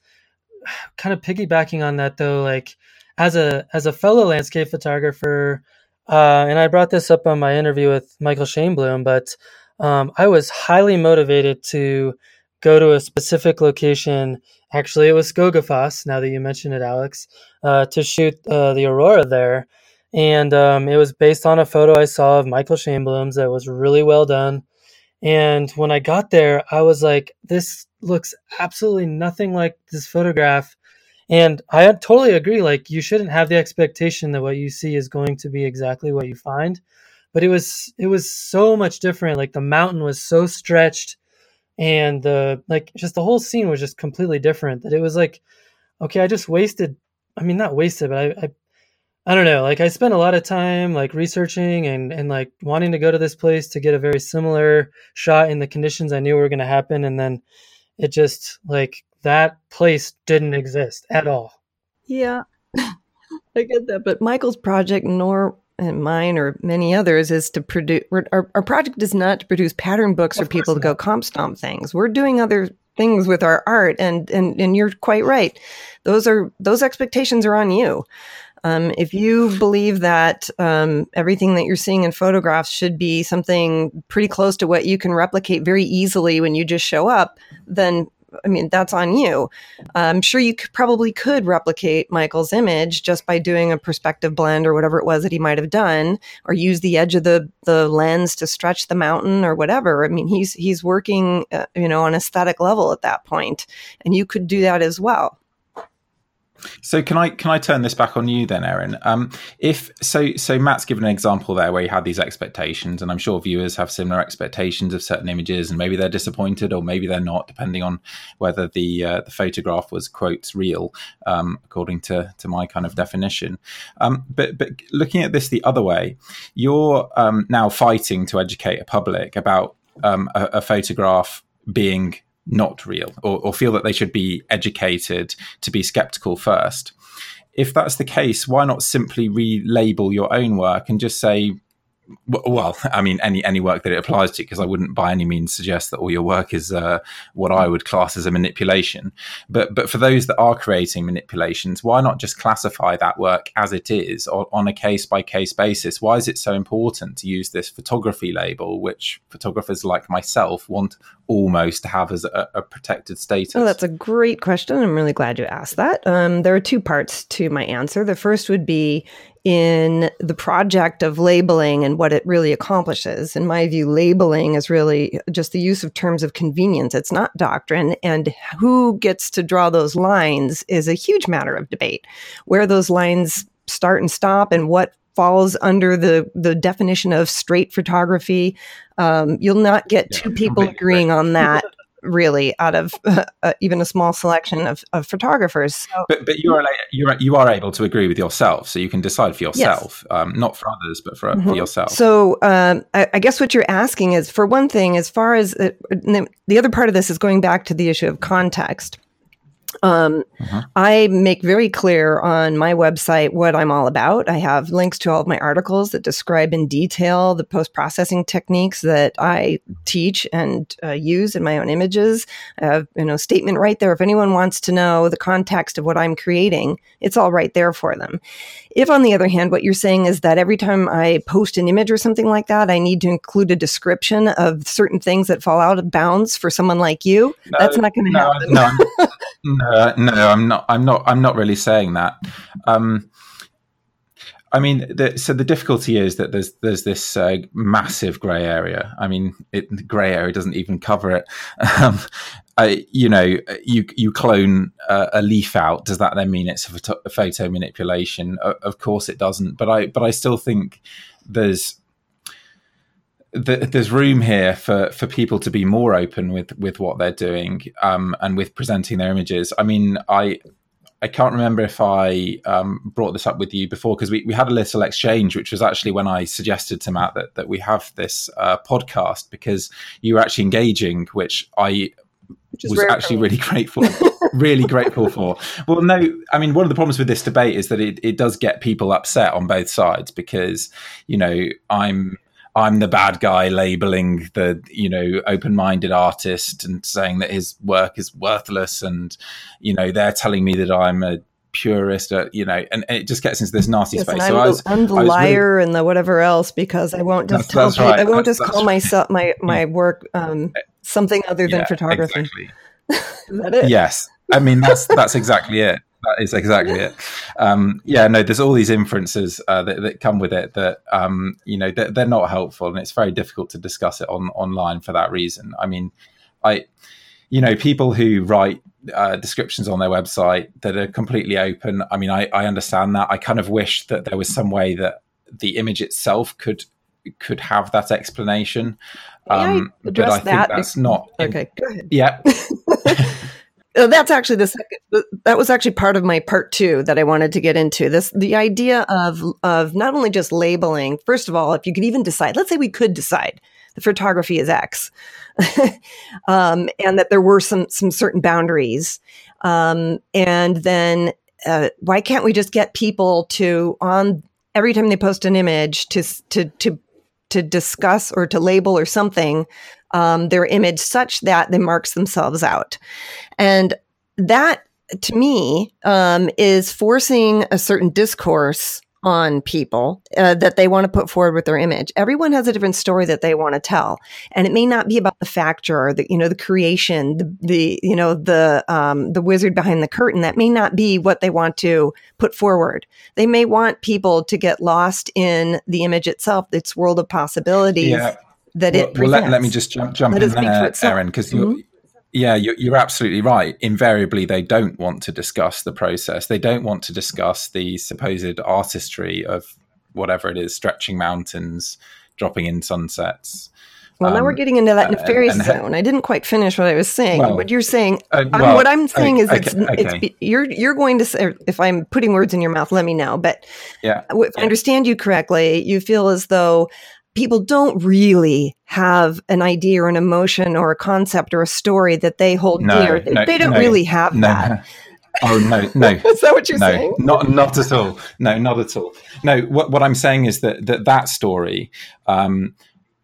[sighs] kind of piggybacking on that though like as a as a fellow landscape photographer uh and i brought this up on my interview with michael Shainblum but um i was highly motivated to go to a specific location. Actually it was skogafoss now that you mentioned it alex uh to shoot uh, the aurora there and um, it was based on a photo I saw of Michael Shainblum's that was really well done. And when I got there, I was like, "This looks absolutely nothing like this photograph." And I totally agree. Like, you shouldn't have the expectation that what you see is going to be exactly what you find. But it was it was so much different. Like the mountain was so stretched, and the like just the whole scene was just completely different. That it was like, okay, I just wasted. I mean, not wasted, but I, I I don't know. Like I spent a lot of time like researching and and like wanting to go to this place to get a very similar shot in the conditions I knew were going to happen, and then it just like that place didn't exist at all. Yeah, [laughs] I get that. But Michael's project, nor and mine or many others, is to produce. Our, our project is not to produce pattern books for people to go comp stomp things. We're doing other things with our art, and and and you're quite right. Those are those expectations are on you Um, if you believe that um, everything that you're seeing in photographs should be something pretty close to what you can replicate very easily when you just show up, then I mean, that's on you. I'm sure you could, probably could replicate Michael's image just by doing a perspective blend or whatever it was that he might have done, or use the edge of the the lens to stretch the mountain or whatever. I mean, he's he's working, uh, you know, on aesthetic level at that point, and you could do that as well. So can I can I turn this back on you then, Erin? Um, if so, so Matt's given an example there where he had these expectations, and I'm sure viewers have similar expectations of certain images, and maybe they're disappointed or maybe they're not, depending on whether the uh, the photograph was quotes real, um, according to to my kind of definition. Um, but but looking at this the other way, you're um, now fighting to educate a public about um, a, a photograph being not real or, or feel that they should be educated to be skeptical first. If that's the case, why not simply relabel your own work and just say well, [laughs] I mean, any any work that it applies to, because I wouldn't by any means suggest that all your work is uh, what I would class as a manipulation. But but for those that are creating manipulations, why not just classify that work as it is, or on a case by case basis? Why is it so important to use this photography label, which photographers like myself want almost have as a, a protected status? Oh, that's a great question. I'm really glad you asked that. Um, there are two parts to my answer. The first would be in the project of labeling and what it really accomplishes. In my view, labeling is really just the use of terms of convenience. It's not doctrine. And who gets to draw those lines is a huge matter of debate. Where those lines start and stop and what falls under the, the definition of straight photography. Um, you'll not get two people agreeing on [laughs] that really out of uh, [laughs] uh, even a small selection of, of photographers. So, but but you are you are you are able to agree with yourself, so you can decide for yourself, yes. um, not for others, but for, mm-hmm. for yourself. So um, I, I, guess what you're asking is, for one thing, as far as uh, the other part of this is going back to the issue of context. Um, uh-huh. I make very clear on my website what I'm all about. I have links to all of my articles that describe in detail the post processing techniques that I teach and uh, use in my own images. I have you know statement right there. If anyone wants to know the context of what I'm creating, it's all right there for them. If, on the other hand, what you're saying is that every time I post an image or something like that, I need to include a description of certain things that fall out of bounds for someone like you, no, that's not going to no, happen. No, [laughs] no, no, I'm not. I'm not. I'm not really saying that. Um, I mean, the, so the difficulty is that there's there's this uh, massive grey area. I mean, it, the grey area doesn't even cover it. [laughs] Um, I, you know, you you clone uh, a leaf out. Does that then mean it's a photo, a photo manipulation? Uh, of course, it doesn't. But I but I still think there's there's room here for for people to be more open with with what they're doing um, and with presenting their images. I mean, I I can't remember if I um, brought this up with you before because we, we had a little exchange, which was actually when I suggested to Matt that, that we have this uh, podcast because you were actually engaging, which I which was actually really grateful, really grateful for. [laughs] Well, no, I mean, one of the problems with this debate is that it, it does get people upset on both sides because, you know, I'm I'm the bad guy labeling the you know open-minded artist and saying that his work is worthless and you know they're telling me that I'm a purist uh, you know and, it just gets into this nasty yes, space so I'm, I was, I'm the liar really, and the whatever else because I won't just tell people, right. I won't that's, just call myself my my work um, something other than yeah, photography exactly. [laughs] is that it? yes I mean that's that's exactly it that is exactly it. [laughs] Um, yeah, no, there's all these inferences uh, that, that, come with it that um, you know they're, they're, not helpful, and it's very difficult to discuss it on online for that reason. I mean, I, you know, people who write uh, descriptions on their website that are completely open. I mean, I, I understand that. I kind of wish that there was some way that the image itself could could have that explanation. Um, I but I think that that's not. Okay, go ahead. Yeah. [laughs] [laughs] Uh, that's actually the second that was actually part of my part two that i wanted to get into. This the idea of of not only just labeling first of all if you could even decide let's say we could decide the photography is x [laughs] um, and that there were some some certain boundaries um, and then uh, why can't we just get people to on every time they post an image to to to to discuss or to label or something um, their image such that they marks themselves out. And that to me, um, is forcing a certain discourse on people uh, that they want to put forward with their image. Everyone has a different story that they want to tell, and it may not be about the factor or the you know the creation, the, the you know the um, the wizard behind the curtain. That may not be what they want to put forward. They may want people to get lost in the image itself, its world of possibilities. Yeah. That well, it well let, let me just jump jump in there. Erin, because Mhm. yeah, you're, you're absolutely right. Invariably, they don't want to discuss the process. They don't want to discuss the supposed artistry of whatever it is, stretching mountains, dropping in sunsets. Well, now Um, we're getting into that uh, nefarious and- zone. I didn't quite finish what I was saying. Well, what you're saying, Uh, I'm- what I'm saying is, it's, okay, it's you're you're going to say if I'm putting words in your mouth, let me know. But yeah, if I understand you correctly, you feel as though people don't really have an idea or an emotion or a concept or a story that they hold No, dear. They, no, they don't no, really have no, that. oh no, no, [laughs] Is that what you're no, saying? not not at all. No, not at all. No, what what I'm saying is that that that story um,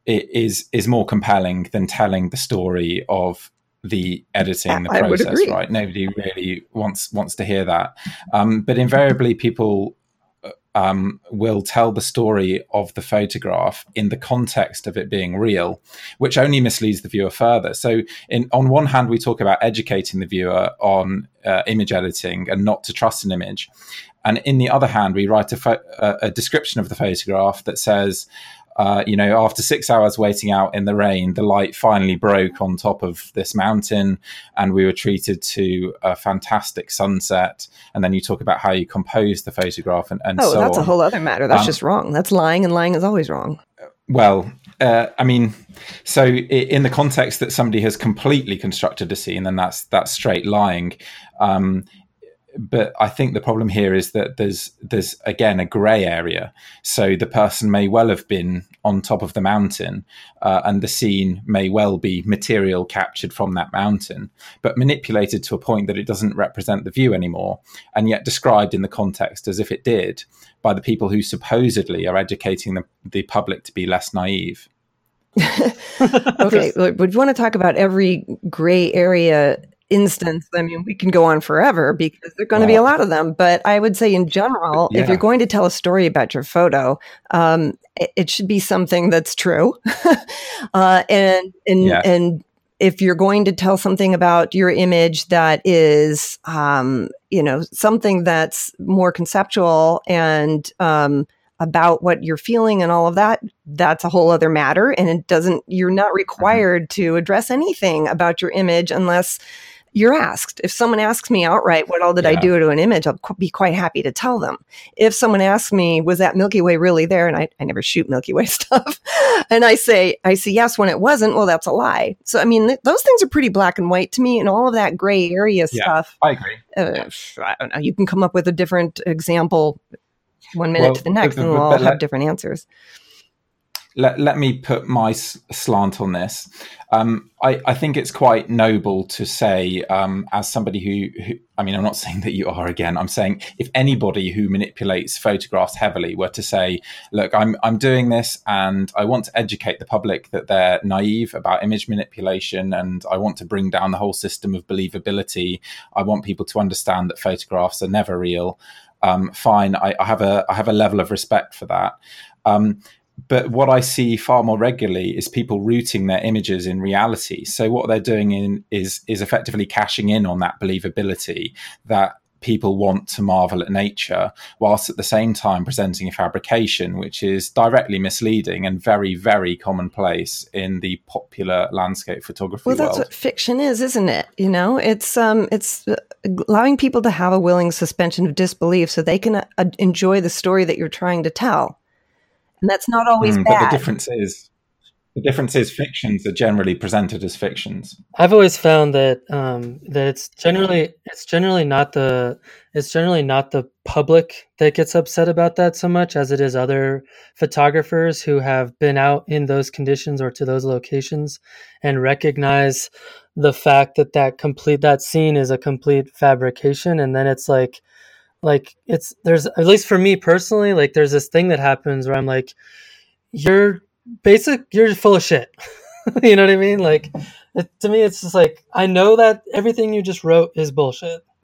is is more compelling than telling the story of the editing, the I process. Right? Nobody really wants wants to hear that. Um, but invariably, people. Uh, Um, will tell the story of the photograph in the context of it being real, which only misleads the viewer further. So, in on one hand, we talk about educating the viewer on uh, image editing and not to trust an image, and in the other hand, we write a, pho- a, a description of the photograph that says, uh, you know, after six hours waiting out in the rain, the light finally broke on top of this mountain, and we were treated to a fantastic sunset. And then you talk about how you compose the photograph and, and Oh, so that's on. a whole other matter. That's Um, just wrong. That's lying, and lying is always wrong. Well, uh, I mean, so in the context that somebody has completely constructed a scene, then that's that's straight lying. Um, but I think the problem here is that there's there's again a grey area. So the person may well have been on top of the mountain, uh, and the scene may well be material captured from that mountain, but manipulated to a point that it doesn't represent the view anymore, and yet described in the context as if it did by the people who supposedly are educating the, the public to be less naive. [laughs] okay, look, would you want to talk about every gray area instance? I mean, we can go on forever because there are going to be a lot of them. But I would say, in general, if you're going to tell a story about your photo, um, it, it should be something that's true, [laughs] uh, and and Yeah. and if you're going to tell something about your image that is, um, you know, something that's more conceptual and um, about what you're feeling and all of that, that's a whole other matter. And it doesn't, you're not required to address anything about your image unless you're asked. If someone asks me outright, what all did I do to an image? I'll qu- be quite happy to tell them. If someone asks me, was that Milky Way really there? And I, I never shoot Milky Way [laughs] stuff. and I say, I say yes when it wasn't. Well, that's a lie. So, I mean, th- those things are pretty black and white to me and all of that gray area Yeah. stuff. I agree. Uh, I don't know. You can come up with a different example one minute Well, to the next but- and we'll all have different answers. Let, let me put my slant on this. Um, I, I think it's quite noble to say, um, as somebody who, who, I mean, I'm not [laughs] saying that you are again. I'm saying if anybody who manipulates photographs heavily were to say, look, I'm, I'm doing this and I want to educate the public that they're naive about image manipulation and I want to bring down the whole system of believability. I want people to understand that photographs are never real. Um, fine, I, I have a I have a level of respect for that. Um, but what I see far more regularly is people rooting their images in reality. So what they're doing in is is effectively cashing in on that believability that people want to marvel at nature, whilst at the same time presenting a fabrication which is directly misleading and very very commonplace in the popular landscape photography Well, that's world. what fiction is, isn't it? You know, it's um, it's uh, allowing people to have a willing suspension of disbelief so they can uh, enjoy the story that you're trying to tell, and that's not always Mm, but the difference is the difference is fictions are generally presented as fictions. I've always found that um, that it's generally it's generally not the it's generally not the public that gets upset about that so much as it is other photographers who have been out in those conditions or to those locations and recognize the fact that that complete that scene is a complete fabrication and then it's like like it's there's at least for me personally like there's this thing that happens where I'm like you're basic you're full of shit. [laughs] You know what i mean? Like it, to me it's just like i know that everything you just wrote is bullshit [laughs]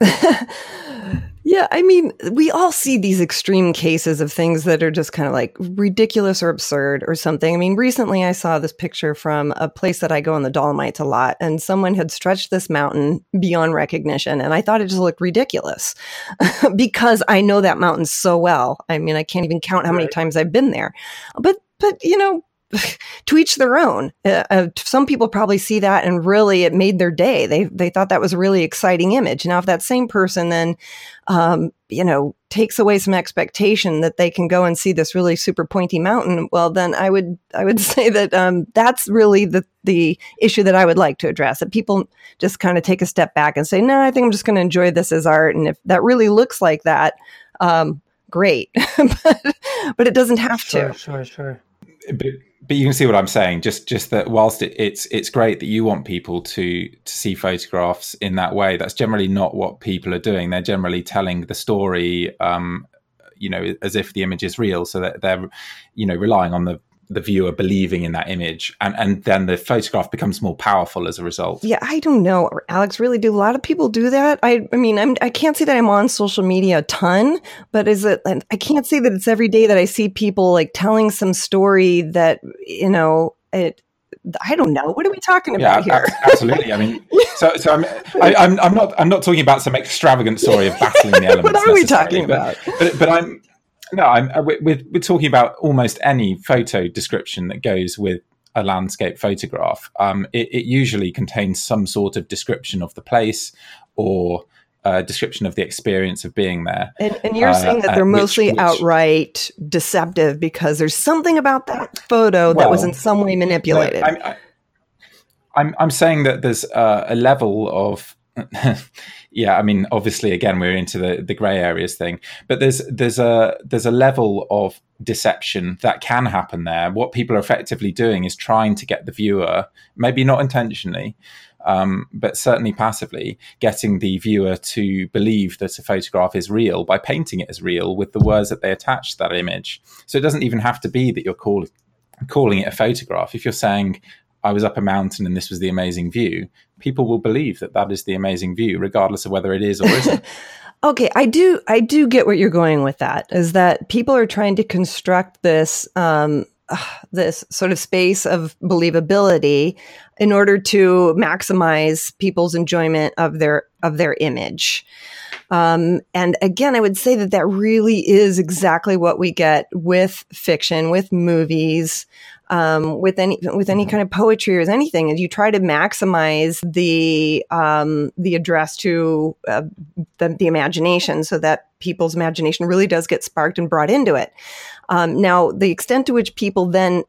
yeah, I mean, we all see these extreme cases of things that are just kind of like ridiculous or absurd or something. I mean, recently I saw this picture from a place that I go in the Dolomites a lot, and someone had stretched this mountain beyond recognition, and I thought it just looked ridiculous [laughs] because I know that mountain so well. I mean, I can't even count how many right. times I've been there. But but you know, [laughs] to each their own. Uh, uh, some people probably see that and really it made their day. They they thought that was a really exciting image. Now, if that same person then, um, you know, takes away some expectation that they can go and see this really super pointy mountain, well, then I would I would [laughs] say that um, that's really the the issue that I would like to address. That people just kind of take a step back and say, no, I think I'm just going to enjoy this as art, and if that really looks like that. Um, great, [laughs] but, but it doesn't have sure, to. Sure, sure. But but you can see what I'm saying. Just just that whilst it, it's it's great that you want people to to see photographs in that way, that's generally not what people are doing. They're generally telling the story, um, you know, as if the image is real. So that they're, you know, relying on the the viewer believing in that image and and then the photograph becomes more powerful as a result yeah i don't know alex really do a lot of people do that i i mean i'm i can't say that i'm on social media a ton but is it i can't say that it's every day that i see people like telling some story that you know it I don't know. What are we talking about yeah, here? absolutely. I mean, so so I'm I, am i I'm not I'm not talking about some extravagant story of battling the [laughs] elements. what are we talking about? But, but, but I'm no, I'm, uh, we're, we're talking about almost any photo description that goes with a landscape photograph. Um, it, it, usually contains some sort of description of the place or a description of the experience of being there. And, and you're uh, saying that they're uh, mostly which, which, outright deceptive because there's something about that photo well, that was in some way manipulated. I'm, I, I'm, I'm saying that there's uh, a level of [laughs] yeah, I mean, obviously, again, we're into the the grey areas thing, but there's there's a there's a level of deception that can happen there. What people are effectively doing is trying to get the viewer, maybe not intentionally, um, but certainly passively, getting the viewer to believe that a photograph is real by painting it as real with the words that they attach to that image. So it doesn't even have to be that you're calling calling it a photograph. If you're saying, I was up a mountain and this was the amazing view, people will believe that that is the amazing view, regardless of whether it is or isn't. [laughs] okay, I do, I do get what you're going with. That is that people are trying to construct this, um, [sighs] this sort of space of believability in order to maximize people's enjoyment of their of their image. Um, and again, I would say that that really is exactly what we get with fiction, with movies, um, with any with any mm-hmm. kind of poetry or anything, is you try to maximize the um, the address to uh, the, the, imagination, so that people's imagination really does get sparked and brought into it. Um, now, the extent to which people then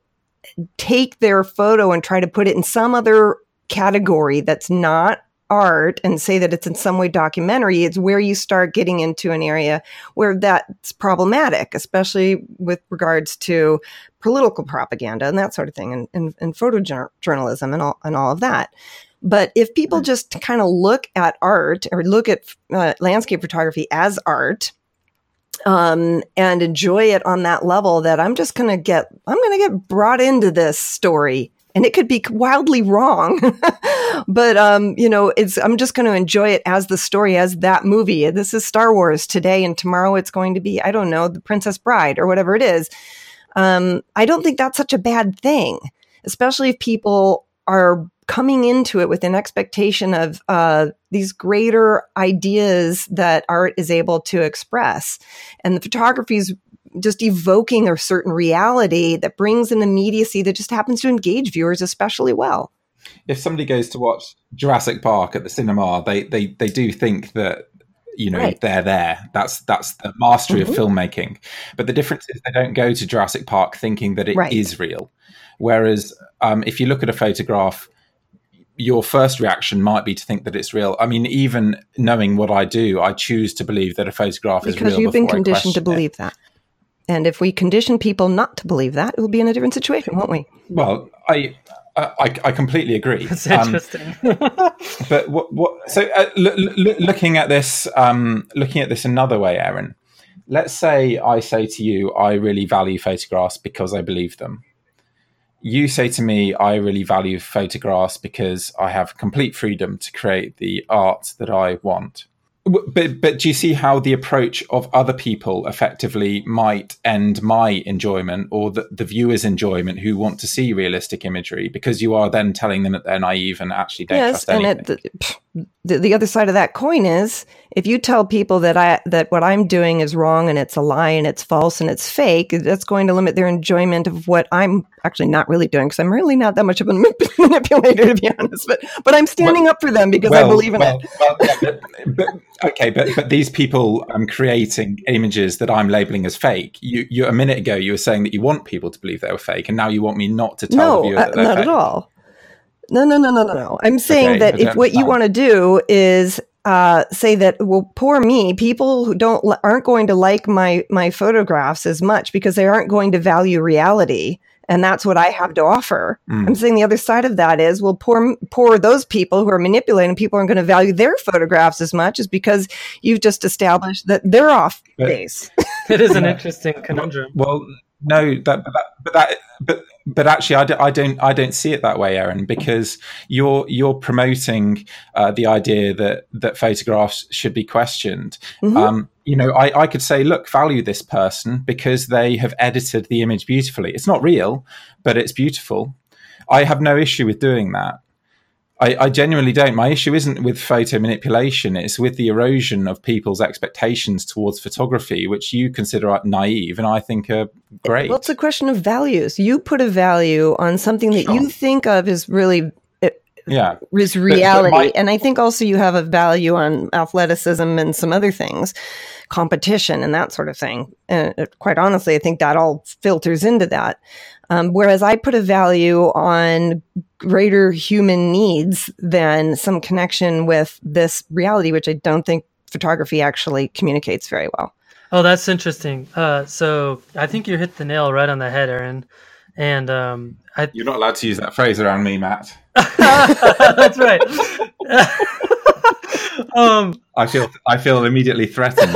take their photo and try to put it in some other category that's not art and say that it's in some way documentary, it's where you start getting into an area where that's problematic, especially with regards to political propaganda and that sort of thing, and, and, and photojournalism and all, and all of that. But if people mm. just kind of look at art or look at uh, landscape photography as art, um, and enjoy it on that level that I'm just going to get, I'm going to get brought into this story and it could be wildly wrong. [laughs] but um, you know, it's I'm just going to enjoy it as the story, as that movie. This is Star Wars today, and tomorrow it's going to be I don't know, The Princess Bride or whatever it is. Um, I don't think that's such a bad thing, especially if people are coming into it with an expectation of uh, these greater ideas that art is able to express. And the photography is just evoking a certain reality that brings an immediacy that just happens to engage viewers especially well. If somebody goes to watch Jurassic Park at the cinema, they they they do think that you know right. they're there. That's that's the mastery mm-hmm. of filmmaking. But the difference is they don't go to Jurassic Park thinking that it right. is real. Whereas um, if you look at a photograph, your first reaction might be to think that it's real. I mean, even knowing what I do, I choose to believe that a photograph because is real. Because you've been conditioned to believe it. that. And if we condition people not to believe that, we'll be in a different situation, won't we? Well, I I, I completely agree. That's [laughs] interesting. Um, but what, what so uh, l- l- looking at this, um, looking at this another way, Erin. Let's say I say to you, I really value photographs because I believe them. You say to me, I really value photographs because I have complete freedom to create the art that I want. But but do you see how the approach of other people effectively might end my enjoyment or the, the viewer's enjoyment who want to see realistic imagery because you are then telling them that they're naive and actually don't yes, trust anything. and it, the, the other side of that coin is if you tell people that I that what I'm doing is wrong and it's a lie and it's false and it's fake, that's going to limit their enjoyment of what I'm actually not really doing because I'm really not that much of a [laughs] manipulator to be honest. But but I'm standing well, up for them because well, I believe in well, it. Yeah, but, but, okay, but but these people I'm creating images that I'm labeling as fake. You you a minute ago you were saying that you want people to believe they were fake, and now you want me not to tell no, the viewer uh, that not fake. at all. No, no, no, no, no, no. I'm saying okay, that if what you want to do is uh, say that well, poor me, people who don't aren't going to like my my photographs as much because they aren't going to value reality, and that's what I have to offer. Mm. I'm saying the other side of that is well, poor poor those people who are manipulating people aren't going to value their photographs as much, is because you've just established that they're off base. it is an interesting conundrum. Well, no, that, but that, but that, but but actually, I, do, I don't I don't see it that way, Erin, because you're you're promoting uh, the idea that that photographs should be questioned. Mm-hmm. Um, you know, I, I could say, look, value this person because they have edited the image beautifully. It's not real, but it's beautiful. I have no issue with doing that. I, I, genuinely don't. My issue isn't with photo manipulation; it's with the erosion of people's expectations towards photography, which you consider naive and I think are great. Well, it's a question of values. You put a value on something that sure. you think of as really uh, yeah is reality, but, but my- and I think also you have a value on athleticism and some other things, competition and that sort of thing. And uh, quite honestly, I think that all filters into that. Um, whereas I put a value on greater human needs than some connection with this reality, which I don't think photography actually communicates very well. Oh, that's interesting. Uh, so I think you hit the nail right on the head, Erin. And um, I... you're not allowed to use that phrase around me, Matt. [laughs] that's right. [laughs] um, I feel I feel immediately threatened.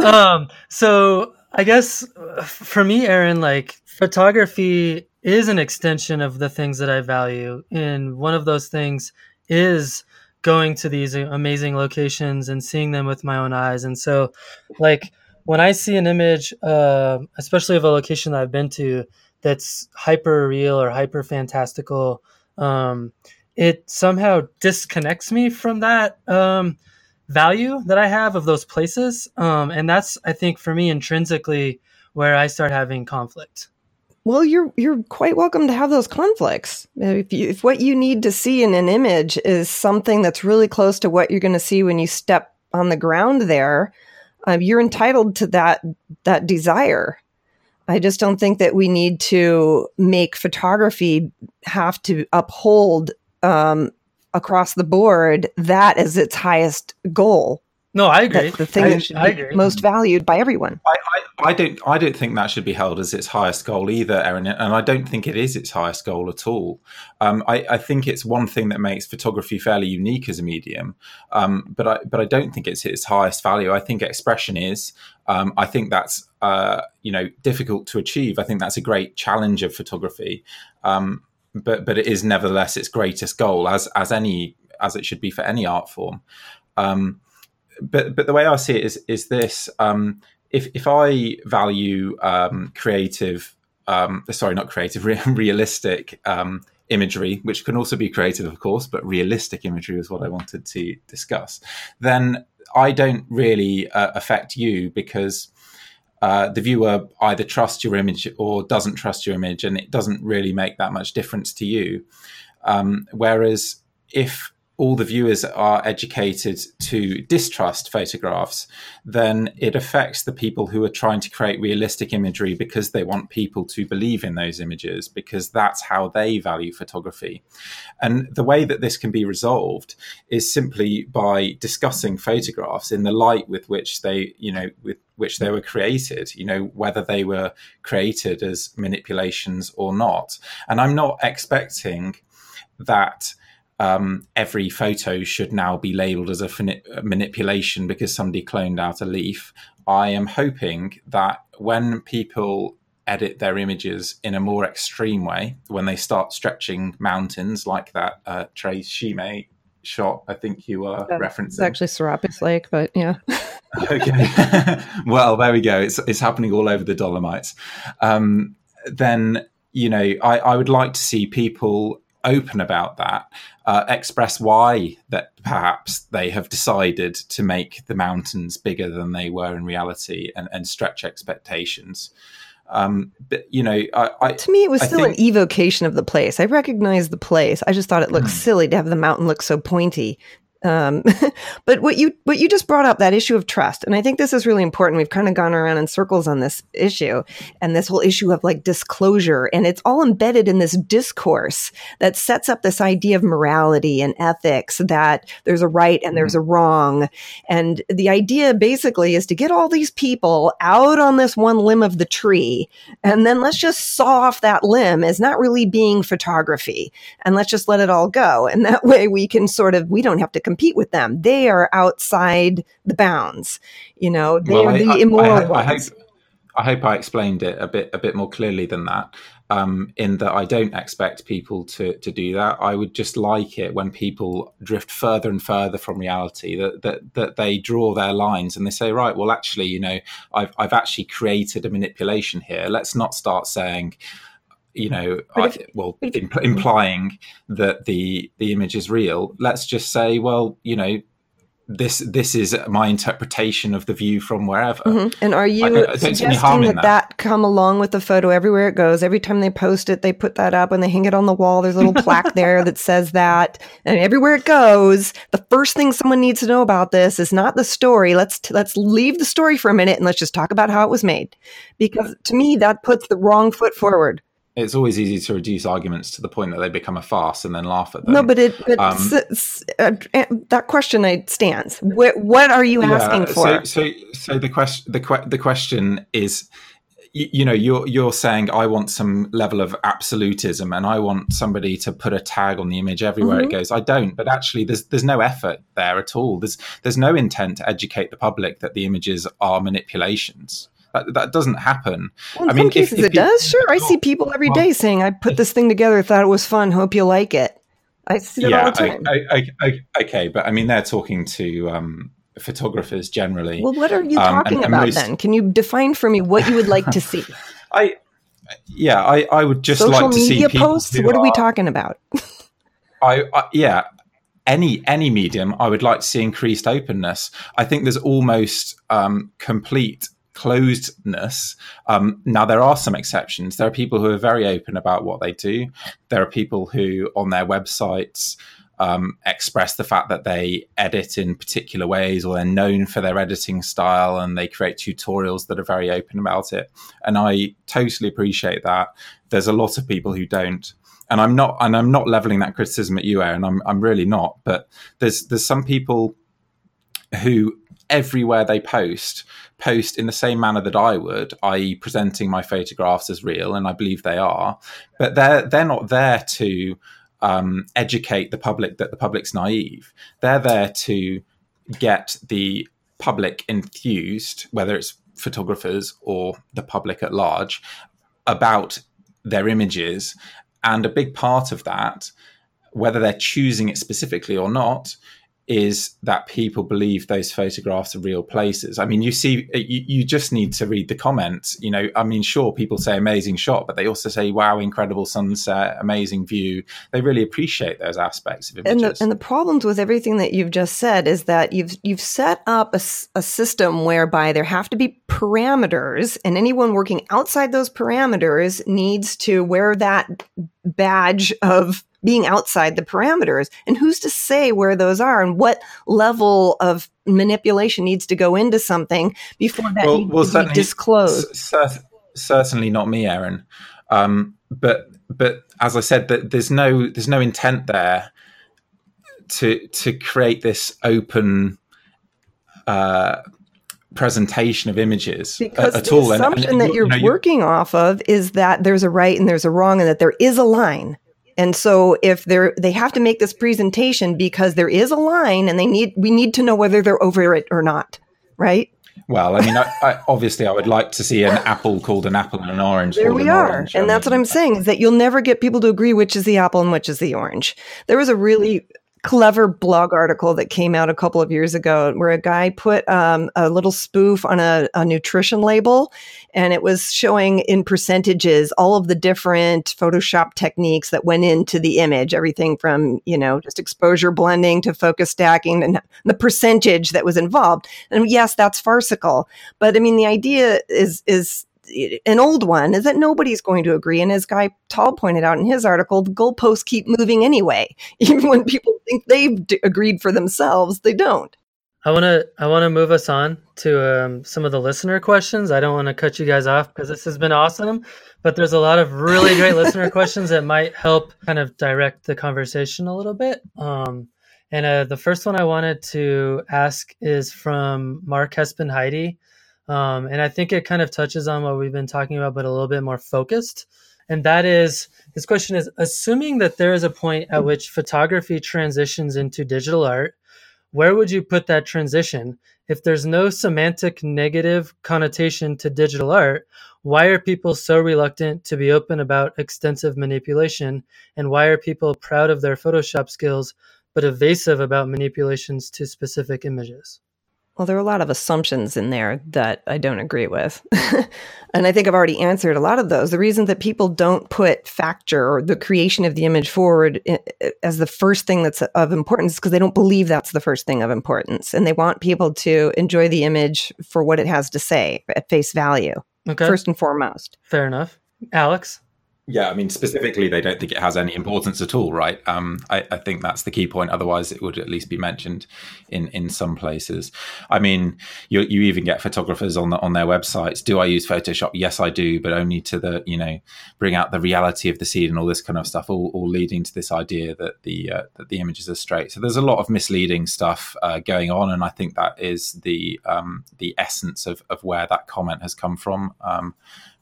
[laughs] um, so I guess uh, for me, Erin, like photography is an extension of the things that I value. And one of those things is going to these amazing locations and seeing them with my own eyes. And so, like, when I see an image, uh, especially of a location that I've been to that's hyper real or hyper fantastical, um, it somehow disconnects me from that. Um, value that I have of those places. Um, and that's, I think, for me, intrinsically where I start having conflict. Well, you're you're quite welcome to have those conflicts. If, you, if what you need to see in an image is something that's really close to what you're going to see when you step on the ground there, um, you're entitled to that that desire. I just don't think that we need to make photography have to uphold um, across the board that is its highest goal. No, I agree. the thing I, that should I be agree. most valued by everyone. I, I, I, don't. I don't think that should be held as its highest goal either, Erin. And I don't think it is its highest goal at all. Um, I, I, think it's one thing that makes photography fairly unique as a medium. Um, but I, but I don't think it's its highest value. I think expression is. Um, I think that's uh, you know difficult to achieve. I think that's a great challenge of photography. Um, but but it is nevertheless its greatest goal, as as any as it should be for any art form. Um, but but the way I see it is is this: um, if if I value um, creative, um, sorry, not creative, [laughs] re- realistic um, imagery, which can also be creative, of course, but realistic imagery is what I wanted to discuss. Then I don't really uh, affect you because uh, the viewer either trusts your image or doesn't trust your image, and it doesn't really make that much difference to you. Um, whereas if all the viewers are educated to distrust photographs, then it affects the people who are trying to create realistic imagery because they want people to believe in those images, because that's how they value photography. And the way that this can be resolved is simply by discussing photographs in the light with which they, you know, with which they were created, you know, whether they were created as manipulations or not. And I'm not expecting that um, every photo should now be labeled as a manipulation because somebody cloned out a leaf. I am hoping that when people edit their images in a more extreme way, when they start stretching mountains like that uh, Tre Cime shot I think you were Yeah, referencing. It's actually Sorapis Lake, but yeah. [laughs] okay. [laughs] well, there we go. It's it's happening all over the Dolomites. Um, then you know, I, I would like to see people open about that, uh, express why that perhaps they have decided to make the mountains bigger than they were in reality, and, and stretch expectations. Um, but you know, I, I to me, it was I still think- an evocation of the place. I recognized the place. I just thought it looked Hmm. silly to have the mountain look so pointy. Um, [laughs] but what you what you just brought up that issue of trust, and I think this is really important. We've kind of gone around in circles on this issue, and this whole issue of like disclosure, and it's all embedded in this discourse that sets up this idea of morality and ethics that there's a right and there's a wrong, and the idea basically is to get all these people out on this one limb of the tree and then let's just saw off that limb as not really being photography and let's just let it all go. And that way we can sort of we don't have to compete with them they are outside the bounds you know they Well, are I- the I- immoral I ones hope, I hope I explained it a bit a bit more clearly than that. Um, in that I don't expect people to to do that. I would just like it when people drift further and further from reality. That that that they draw their lines and they say, right, well, actually, you know, I've I've actually created a manipulation here. Let's not start saying. You know, I, well, impl- implying that the the image is real. Let's just say, well, you know, this this is my interpretation of the view from wherever. Mhm. And are you I I suggesting that, that that. come along with the photo everywhere it goes? Every time they post it, they put that up and they hang it on the wall. There's a little plaque [laughs] there that says that. And everywhere it goes, the first thing someone needs to know about this is not the story. Let's let's leave the story for a minute and let's just talk about how it was made. Because to me, that puts the wrong foot forward. It's always easy to reduce arguments to the point that they become a farce and then laugh at them. No, but it but Um, s- s- uh, that question I stands. What, what are you asking for? So, so, so the question, the que- the question is, you, you know, you're you're saying I want some level of absolutism, and I want somebody to put a tag on the image everywhere Mhm. it goes. I don't, but actually, there's there's no effort there at all. There's there's no intent to educate the public that the images are manipulations. That, that doesn't happen. Well, in I mean, some if- cases if it does. Sure, I see people every day saying, "I put this thing together, thought it was fun, hope you like it." I see that all the time. I, I, I, okay, but I mean, they're talking to um, photographers generally. well, what are you um, talking and- and about most- then? Can you define for me what you would like to see? [laughs] I, yeah, I, I would just Social like to see media posts? What are we talking about? I, I yeah, any any medium, I would like to see increased openness. I think there's almost um, complete closedness. Um, now there are some exceptions. There are people who are very open about what they do. There are people who, on their websites, um, express the fact that they edit in particular ways or they're known for their editing style and they create tutorials that are very open about it. And I totally appreciate that. There's a lot of people who don't. And I'm not and I'm not leveling that criticism at you, Erin. I'm I'm really not. But there's there's some people who everywhere they post post in the same manner that I would, i.e., presenting my photographs as real, and I believe they are. But they're they're not there to um, educate the public that the public's naive. They're there to get the public enthused, whether it's photographers or the public at large, about their images. And a big part of that, whether they're choosing it specifically or not, is that people believe those photographs are real places. I mean, you see, uh, you, you just need to read the comments. You know, I mean, sure, people say amazing shot, but they also say, wow, incredible sunset, amazing view. They really appreciate those aspects of And images. the, and the problems with everything that you've just said is that you've you've set up a system whereby there have to be parameters, and anyone working outside those parameters needs to wear that badge of being outside the parameters. And who's to say where those are and what level of manipulation needs to go into something before that Well- needs well, to be certainly- disclosed? Cer- certainly not me, Erin. Um, but but as I said, that there's no there's no intent there to to create this open uh, presentation of images Because at the all. And- and, assumption that you you're know, you- working off of is that there's a right and there's a wrong, and that there is a line. And so, if they're they have to make this presentation because there is a line, and they need we need to know whether they're over it or not, right? Well, I mean, I, I, obviously, I would like to see an apple called an apple and an orange. There we an are, orange. I and that's what I'm saying is that you'll never get people to agree which is the apple and which is the orange. There was a really clever blog article that came out a couple of years ago where a guy put um, a little spoof on a, a, nutrition label and it was showing in percentages all of the different Photoshop techniques that went into the image, everything from, you know, just exposure blending to focus stacking and the percentage that was involved. And yes, that's farcical. But I mean, the idea is, is an old one is that nobody's going to agree. And as Guy Tal pointed out in his article, the goalposts keep moving anyway. [laughs] Even when people think they've d- agreed for themselves, they don't. I want to I want to move us on to um, some of the listener questions. I don't want to cut you guys off because this has been awesome, but there's a lot of really great listener [laughs] questions that might help kind of direct the conversation a little bit. Um, and uh, the first one I wanted to ask is from Mark Hespen Heidi. Um, and I think it kind of touches on what we've been talking about, but a little bit more focused. And that is his question is assuming that there is a point at which photography transitions into digital art, where would you put that transition? If there's no semantic negative connotation to digital art, why are people so reluctant to be open about extensive manipulation? And why are people proud of their Photoshop skills but evasive about manipulations to specific images? Well, there are a lot of assumptions in there that I don't agree with. [laughs] and I think I've already answered a lot of those. The reason that people don't put factor or the creation of the image forward as the first thing that's of importance is because they don't believe that's the first thing of importance. And they want people to enjoy the image for what it has to say at face value, okay. first and foremost. Fair enough. Alex? Yeah, I mean, specifically, they don't think it has any importance at all, right? Um, I, I, think that's the key point. Otherwise, it would at least be mentioned in in some places. I mean, you you even get photographers on the, on their websites. Do I use Photoshop? Yes, I do, but only to the you know bring out the reality of the scene and all this kind of stuff. All, all leading to this idea that the uh, that the images are straight. So there's a lot of misleading stuff uh, going on, and I think that is the um, the essence of of where that comment has come from. Um,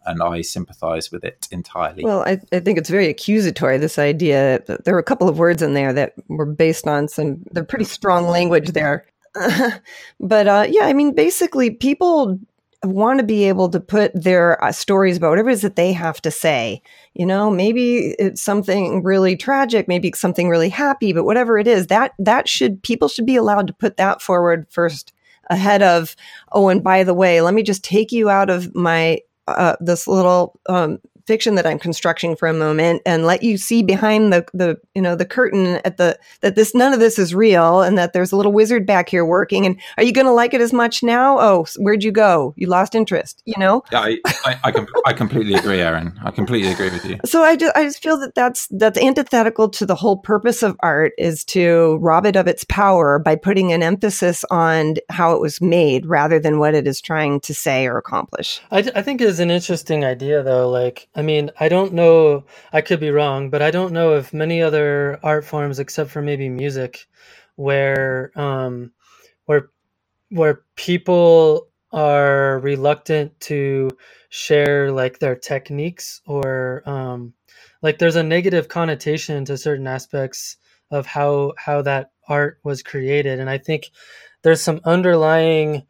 and I sympathize with it entirely. Well, I, I, think it's very accusatory, this idea. There were a couple of words in there that were based on some, they're pretty strong language there. [laughs] but uh, yeah, I mean, basically, people want to be able to put their uh, stories about whatever it is that they have to say. You know, maybe it's something really tragic, maybe it's something really happy, but whatever it is, that that should people should be allowed to put that forward first ahead of oh and by the way let me just take you out of my uh, this little um, fiction that I'm constructing for a moment and let you see behind the the you know the curtain at the that this none of this is real and that there's a little wizard back here working and are you going to like it as much now? Oh, where'd you go? You lost interest, you know? Yeah, I I, I, com- I completely agree, Erin. I completely agree with you. So I just I just feel that that's that's antithetical to the whole purpose of art is to rob it of its power by putting an emphasis on how it was made rather than what it is trying to say or accomplish. I, I think is an interesting idea though like I mean, I don't know, I could be wrong, but I don't know of many other art forms except for maybe music where um where where people are reluctant to share like their techniques or um like there's a negative connotation to certain aspects of how how that art was created. And I think there's some underlying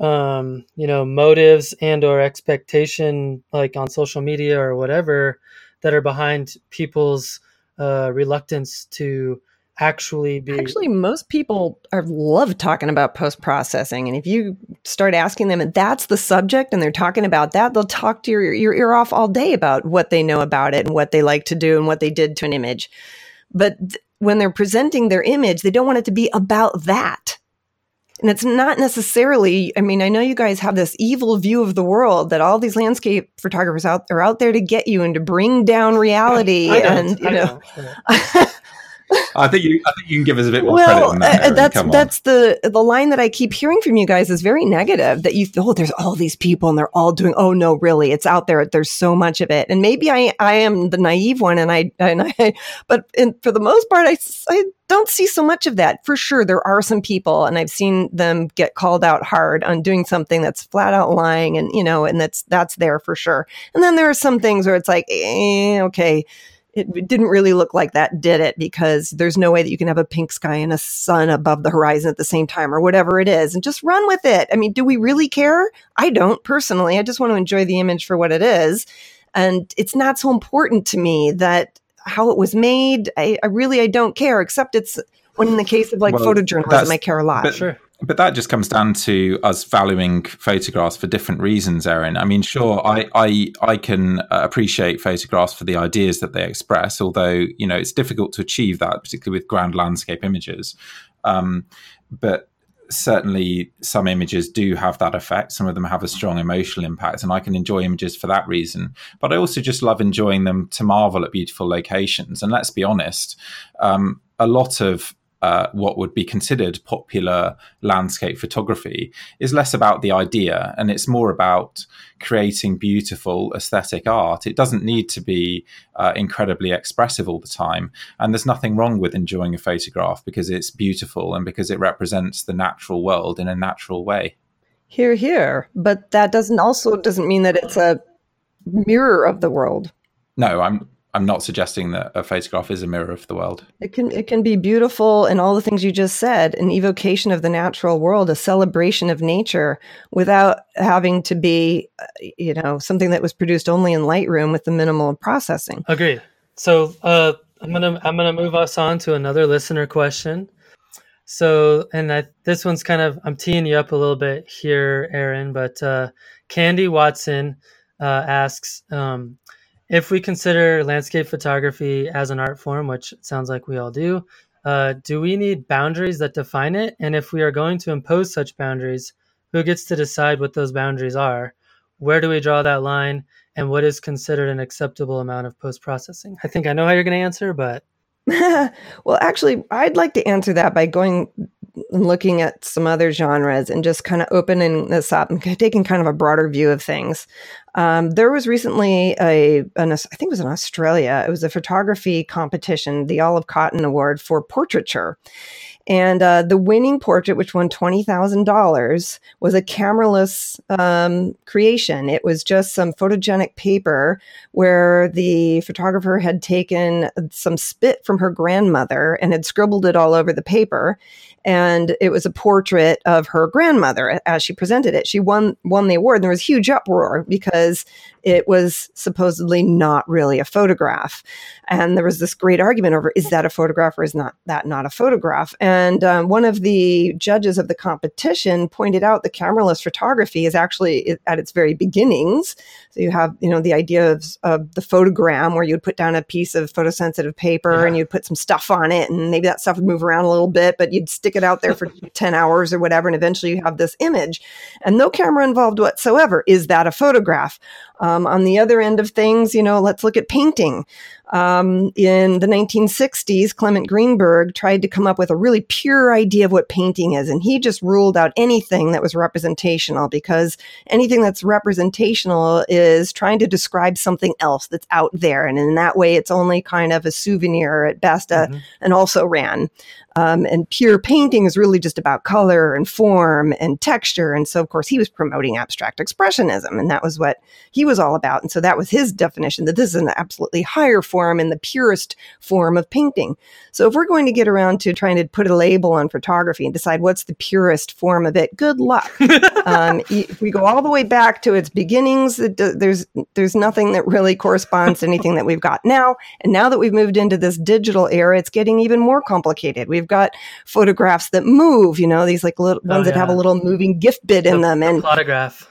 um, you know, motives and or expectation, like on social media or whatever, that are behind people's uh, reluctance to actually be. Actually, most people are love talking about post processing, and if you start asking them, and that's the subject, and they're talking about that, they'll talk to your your ear off all day about what they know about it and what they like to do and what they did to an image. But th- when they're presenting their image, they don't want it to be about that and it's not necessarily, I mean, I know you guys have this evil view of the world that all these landscape photographers out are out there to get you and to bring down reality. and, you know, [laughs] I think you. I think you can give us a bit more well, credit. That, uh, that's that's the the line that I keep hearing from you guys is very negative. That you oh, there's all these people and they're all doing. Oh no, really, it's out there. There's so much of it, and maybe I I am the naive one, and I and I, [laughs] but in, for the most part, I I don't see so much of that. For sure, there are some people, and I've seen them get called out hard on doing something that's flat out lying, and you know, and that's that's there for sure. And then there are some things where it's like, eh, okay it didn't really look like that did it because there's no way that you can have a pink sky and a sun above the horizon at the same time or whatever it is and just run with it. I mean, do we really care? I don't personally. I just want to enjoy the image for what it is. And it's not so important to me that how it was made. I, I really, I don't care, except it's When in the case of like Well, photojournalism, I care a lot. but- Sure. But that just comes down to us valuing photographs for different reasons, Erin. I mean, sure, I I, I can uh, appreciate photographs for the ideas that they express, although you know it's difficult to achieve that, particularly with grand landscape images. Um, but certainly, some images do have that effect. Some of them have a strong emotional impact, and I can enjoy images for that reason. But I also just love enjoying them to marvel at beautiful locations. And let's be honest, um, a lot of uh, what would be considered popular landscape photography is less about the idea and it's more about creating beautiful aesthetic art. It doesn't need to be uh, incredibly expressive all the time. And there's nothing wrong with enjoying a photograph because it's beautiful and because it represents the natural world in a natural way. Here, here. But that doesn't also doesn't mean that it's a mirror of the world. No, I'm. I'm not suggesting that a photograph is a mirror of the world. It can it can be beautiful and all the things you just said, an evocation of the natural world, a celebration of nature, without having to be, uh, you know, something that was produced only in Lightroom with the minimal processing. Agreed. So uh, I'm gonna I'm gonna move us on to another listener question. So and I, this one's kind of I'm teeing you up a little bit here, Erin. But uh, Candy Watson uh, asks um, if we consider landscape photography as an art form, which sounds like we all do. Uh, do we need boundaries that define it? And if we are going to impose such boundaries, who gets to decide what those boundaries are? Where do we draw that line? and what is considered an acceptable amount of post processing? I think I know how you're going to answer, but [laughs] well, actually, I'd like to answer that by going and looking at some other genres and just kind of opening this up and taking kind of a broader view of things. Um, there was recently a, an, I think it was in Australia, it was a photography competition, the Olive Cotton Award for portraiture. And uh, the winning portrait, which won $20,000, was a cameraless um, creation. It was just some photogenic paper where the photographer had taken some spit from her grandmother and had scribbled it all over the paper. And it was a portrait of her grandmother as she presented it. She won won the award, and there was huge uproar because it was supposedly not really a photograph. And there was this great argument over is that a photograph or is not that not a photograph? And um, one of the judges of the competition pointed out the cameraless photography is actually at its very beginnings. So you have you know the idea of, of the photogram where you'd put down a piece of photosensitive paper Yeah. and you'd put some stuff on it, and maybe that stuff would move around a little bit, but you'd stick it out there for [laughs] 10 hours or whatever, and eventually you have this image and no camera involved whatsoever. Is that a photograph? Um, Um, on the other end of things, you know, let's look at painting. Um, in the 1960s, Clement Greenberg tried to come up with a really pure idea of what painting is, and he just ruled out anything that was representational because anything that's representational is trying to describe something else that's out there, and in that way, it's only kind of a souvenir at best, uh, Mhm. and also ran. Um, and pure painting is really just about color and form and texture. And so, of course, he was promoting abstract expressionism, and that was what he was all about. And so, that was his definition that this is an absolutely higher form and the purest form of painting. So, if we're going to get around to trying to put a label on photography and decide what's the purest form of it, good luck. [laughs] um, if we go all the way back to its beginnings, it, do- there's there's nothing that really corresponds to anything that we've got now. And now that we've moved into this digital era, it's getting even more complicated. We've got photographs that move, you know, these like little Oh, ones that have a little moving gift bit in The- them, the and plotagraph.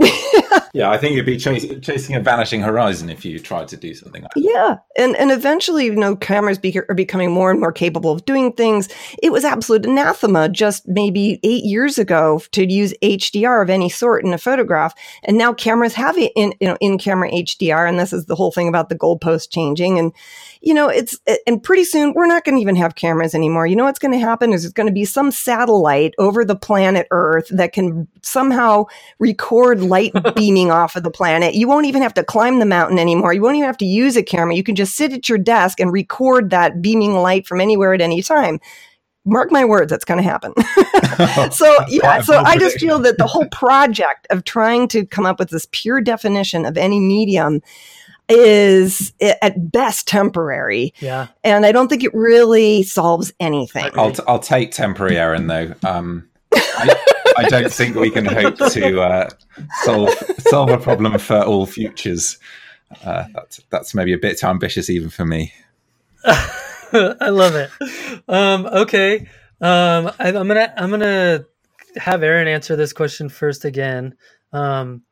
[laughs] Yeah, I think you'd be chas- chasing a vanishing horizon if you tried to do something like that. Yeah, and and eventually, you know, cameras be- are becoming more and more capable of doing things. It was absolute anathema just maybe eight years ago to use HDR of any sort in a photograph, and now cameras have it in you know in camera HDR, and this is the whole thing about the goalpost changing, and you know it's and pretty soon we're not going to even have cameras anymore. You know what's going to happen is it's going to be some satellite over the planet Earth that can somehow record light [laughs] beaming off of the planet. You won't even have to climb the mountain anymore. You won't even have to use a camera. You can just sit at your desk and record that beaming light from anywhere at any time. Mark my words, that's going to happen. [laughs] [laughs] so, yeah, so I just feel that the whole project of trying to come up with this pure definition of any medium is at best temporary. Yeah. And I don't think it really solves anything. I'll, t- I'll take temporary Erin though. Um, I, I don't think we can hope to uh, solve solve a problem for all futures. Uh, that's that's maybe a bit too ambitious even for me. [laughs] I love it. Um, okay, um, I, am gonna I'm gonna have Erin answer this question first again. Um,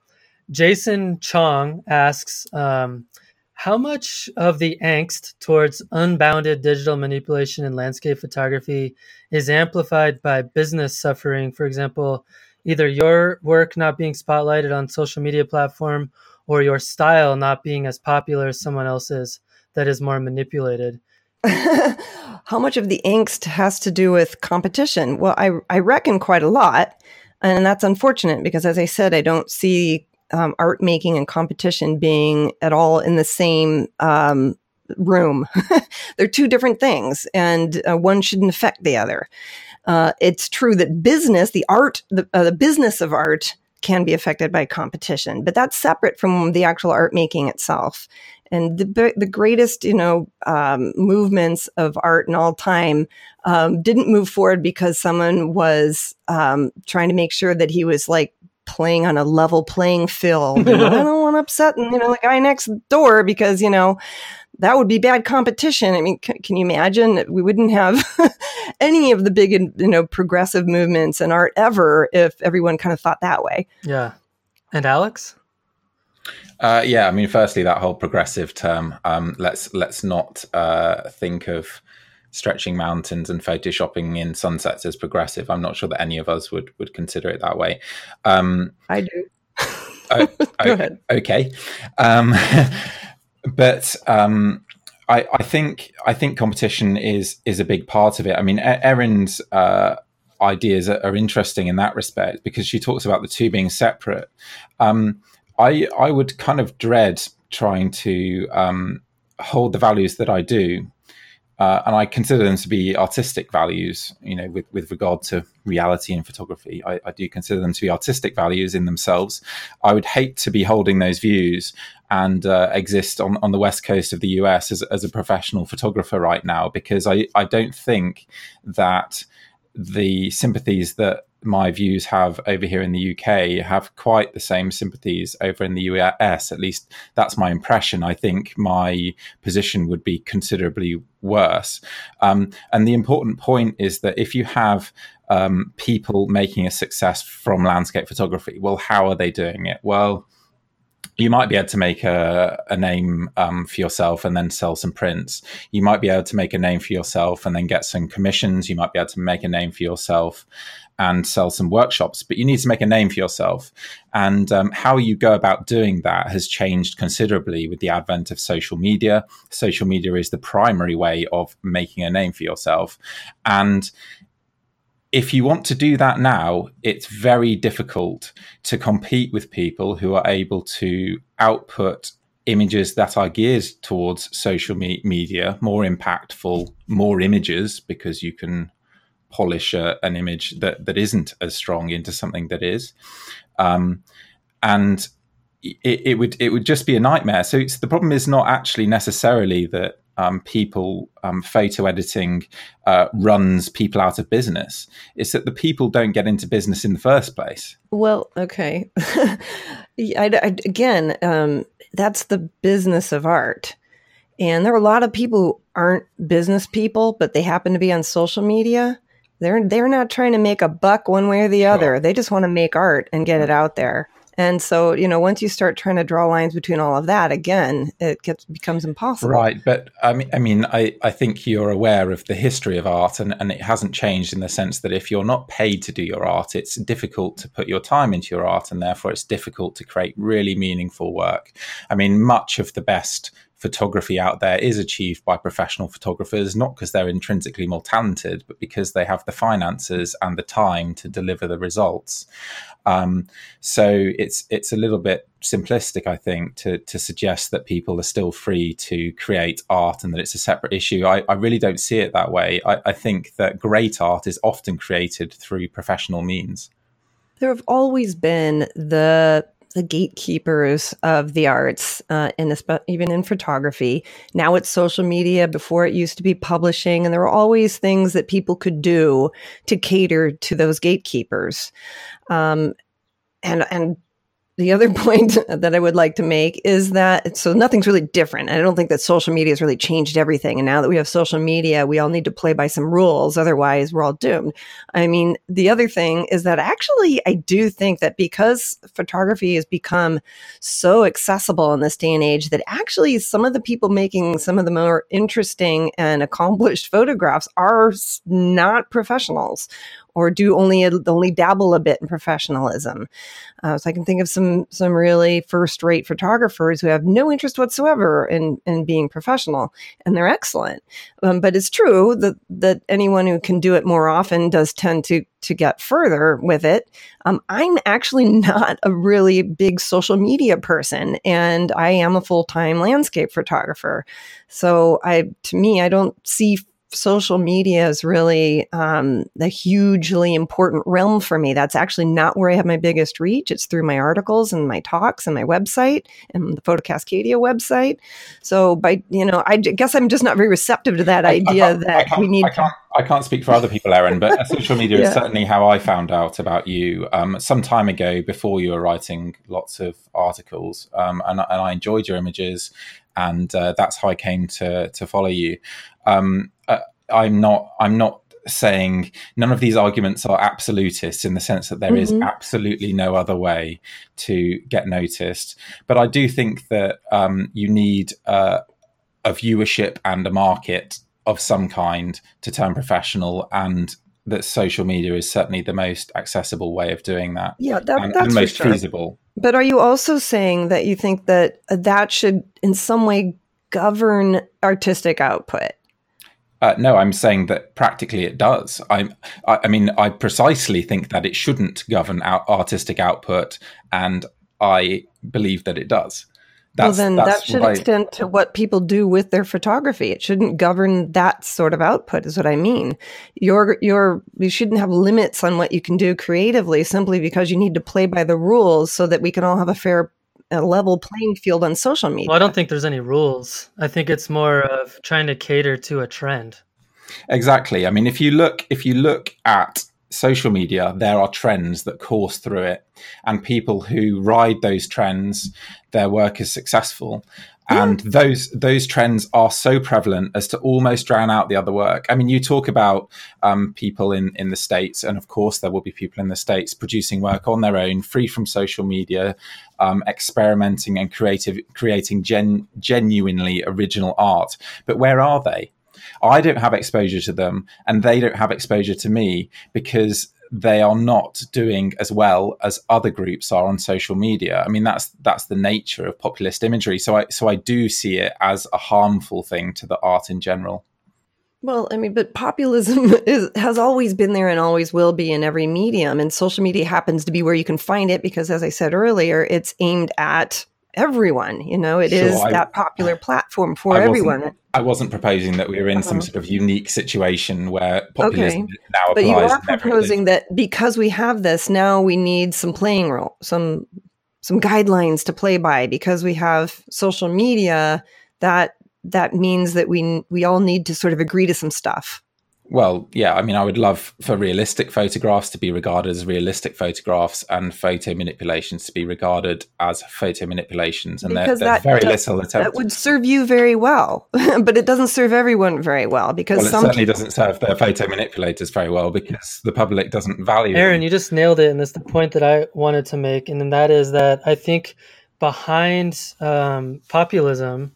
Jason Chong asks, um, how much of the angst towards unbounded digital manipulation in landscape photography is amplified by business suffering? For example, either your work not being spotlighted on social media platform or your style not being as popular as someone else's that is more manipulated. [laughs] How much of the angst has to do with competition? Well, I, I reckon quite a lot. And that's unfortunate because, as I said, I don't see um, art making and competition being at all in the same um, room. [laughs] They're two different things, and uh, one shouldn't affect the other. Uh, it's true that business, the art, the, uh, the business of art, can be affected by competition, but that's separate from the actual art making itself. And the the greatest, you know, um, movements of art in all time um, didn't move forward because someone was um, trying to make sure that he was like playing on a level playing field. [laughs] I don't want to upset you know the guy next door because you know that would be bad competition. I mean, c- can you imagine? We wouldn't have [laughs] any of the big you know progressive movements in art ever if everyone kind of thought that way. Yeah, and Alex. Uh, yeah, I mean, firstly, that whole progressive term. Um, let's let's not uh, think of stretching mountains and photoshopping in sunsets as progressive. I'm not sure that any of us would would consider it that way. Um, I do. [laughs] oh, [laughs] Go ahead. Okay, um, [laughs] but um, I, I, think I think competition is is a big part of it. I mean, Erin's uh, ideas are, are, interesting in that respect because she talks about the two being separate. Um, I I would kind of dread trying to um, hold the values that I do uh, and I consider them to be artistic values, you know, with, with regard to reality and photography. I, I, do consider them to be artistic values in themselves. I would hate to be holding those views and uh, exist on, on the west coast of the US as, as a professional photographer right now, because I, I don't think that the sympathies that my views have over here in the UK have quite the same sympathies over in the US. At least that's my impression. I think my position would be considerably worse. Um, and the important point is that if you have um, people making a success from landscape photography, well, how are they doing it? Well, you might be able to make a, a name um, for yourself and then sell some prints. You might be able to make a name for yourself and then get some commissions. You might be able to make a name for yourself and sell some workshops, but you need to make a name for yourself. And um, how you go about doing that has changed considerably with the advent of social media. Social media is the primary way of making a name for yourself. And if you want to do that now, it's very difficult to compete with people who are able to output images that are geared towards social me- media, more impactful, more images, because you can polish a, an image that that isn't as strong into something that is, um, and it, it, would it would just be a nightmare. So the problem is not actually necessarily that um, people um, photo editing uh, runs people out of business. It's that the people don't get into business in the first place. Well, okay, [laughs] I, I, again, um, that's the business of art. And there are a lot of people who aren't business people, but they happen to be on social media. They're they're not trying to make a buck one way or the other. Sure. They just want to make art and get it out there. And so, you know, once you start trying to draw lines between all of that, again, it gets becomes impossible. Right, but I mean, I mean, I, I think you're aware of the history of art, and, and it hasn't changed in the sense that if you're not paid to do your art, it's difficult to put your time into your art, and therefore it's difficult to create really meaningful work. I mean, much of the best photography out there is achieved by professional photographers, not because they're intrinsically more talented, but because they have the finances and the time to deliver the results. Um, so it's it's a little bit simplistic, I think, to to suggest that people are still free to create art and that it's a separate issue. I, I really don't see it that way. I, I think that great art is often created through professional means. There have always been the the gatekeepers of the arts, uh, and even in photography. Now it's social media. Before it used to be publishing, and there were always things that people could do to cater to those gatekeepers. Um, and and the other [laughs] point that I would like to make is that so nothing's really different. I don't think that social media has really changed everything. And now that we have social media, we all need to play by some rules. Otherwise, we're all doomed. I mean, the other thing is that actually, I do think that because photography has become so accessible in this day and age, that actually some of the people making some of the more interesting and accomplished photographs are not professionals or do only only dabble a bit in professionalism. Uh, so I can think of some some really first rate photographers who have no interest whatsoever in in being professional, and they're excellent. Um, but it's true that that anyone who can do it more often does tend to to get further with it. Um, I'm actually [laughs] not a really big social media person, and I am a full time landscape photographer. So I, to me, I don't see social media is really um, a hugely important realm for me. That's actually not where I have my biggest reach. It's through my articles and my talks and my website and the Photo Cascadia website. So, by you know, I guess I'm just not very receptive to that I, idea I that we need. I can't, I can't speak for other people, Erin, but [laughs] social media yeah. is certainly how I found out about you um, some time ago before you were writing lots of articles, um, and, and I enjoyed your images and uh, that's how I came to to follow you. Um, uh, I'm not. I'm not saying none of these arguments are absolutist in the sense that there mm-hmm. is absolutely no other way to get noticed. But I do think that um, you need uh, a viewership and a market of some kind to turn professional and that social media is certainly the most accessible way of doing that. Yeah, that, and, that's and most sure. feasible. But are you also saying that you think that that should, in some way, govern artistic output? Uh, no, I'm saying that practically it does. I, I mean, I precisely think that it shouldn't govern our artistic output, and I believe that it does. That's, well, then that should I, extend to what people do with their photography. It shouldn't govern that sort of output, is what I mean. You're, you shouldn't have limits on what you can do creatively simply because you need to play by the rules so that we can all have a fair, a level playing field on social media. Well, I don't think there's any rules. I think it's more of trying to cater to a trend. Exactly. I mean, if you look, if you look at social media, there are trends that course through it, and people who ride those trends, their work is successful. And those those trends are so prevalent as to almost drown out the other work. I mean, you talk about um, people in in the states, and of course, there will be people in the states producing work on their own, free from social media, um, experimenting and creative, creating gen, genuinely original art. But where are they? I don't have exposure to them and they don't have exposure to me because they are not doing as well as other groups are on social media. I mean, that's that's the nature of populist imagery. So I so I do see it as a harmful thing to the art in general. Well, I mean, but populism [laughs] is, has always been there and always will be in every medium. And social media happens to be where you can find it because, as I said earlier, it's aimed at everyone. You know, it sure, is I, that popular platform for I everyone. I wasn't proposing that we are in some uh-huh. sort of unique situation where populism okay. now applies. But you are proposing that because we have this now, we need some playing role, some some guidelines to play by. Because we have social media, that that means that we we all need to sort of agree to some stuff. Well, yeah, I mean, I would love for realistic photographs to be regarded as realistic photographs and photo manipulations to be regarded as photo manipulations. And there's very does, little attempt. That would serve you very well, [laughs] but it doesn't serve everyone very well because well, it certainly doesn't serve the photo manipulators very well because the public doesn't value Erin, them. you just nailed it. And that's the point that I wanted to make. And then that is that I think behind um, populism,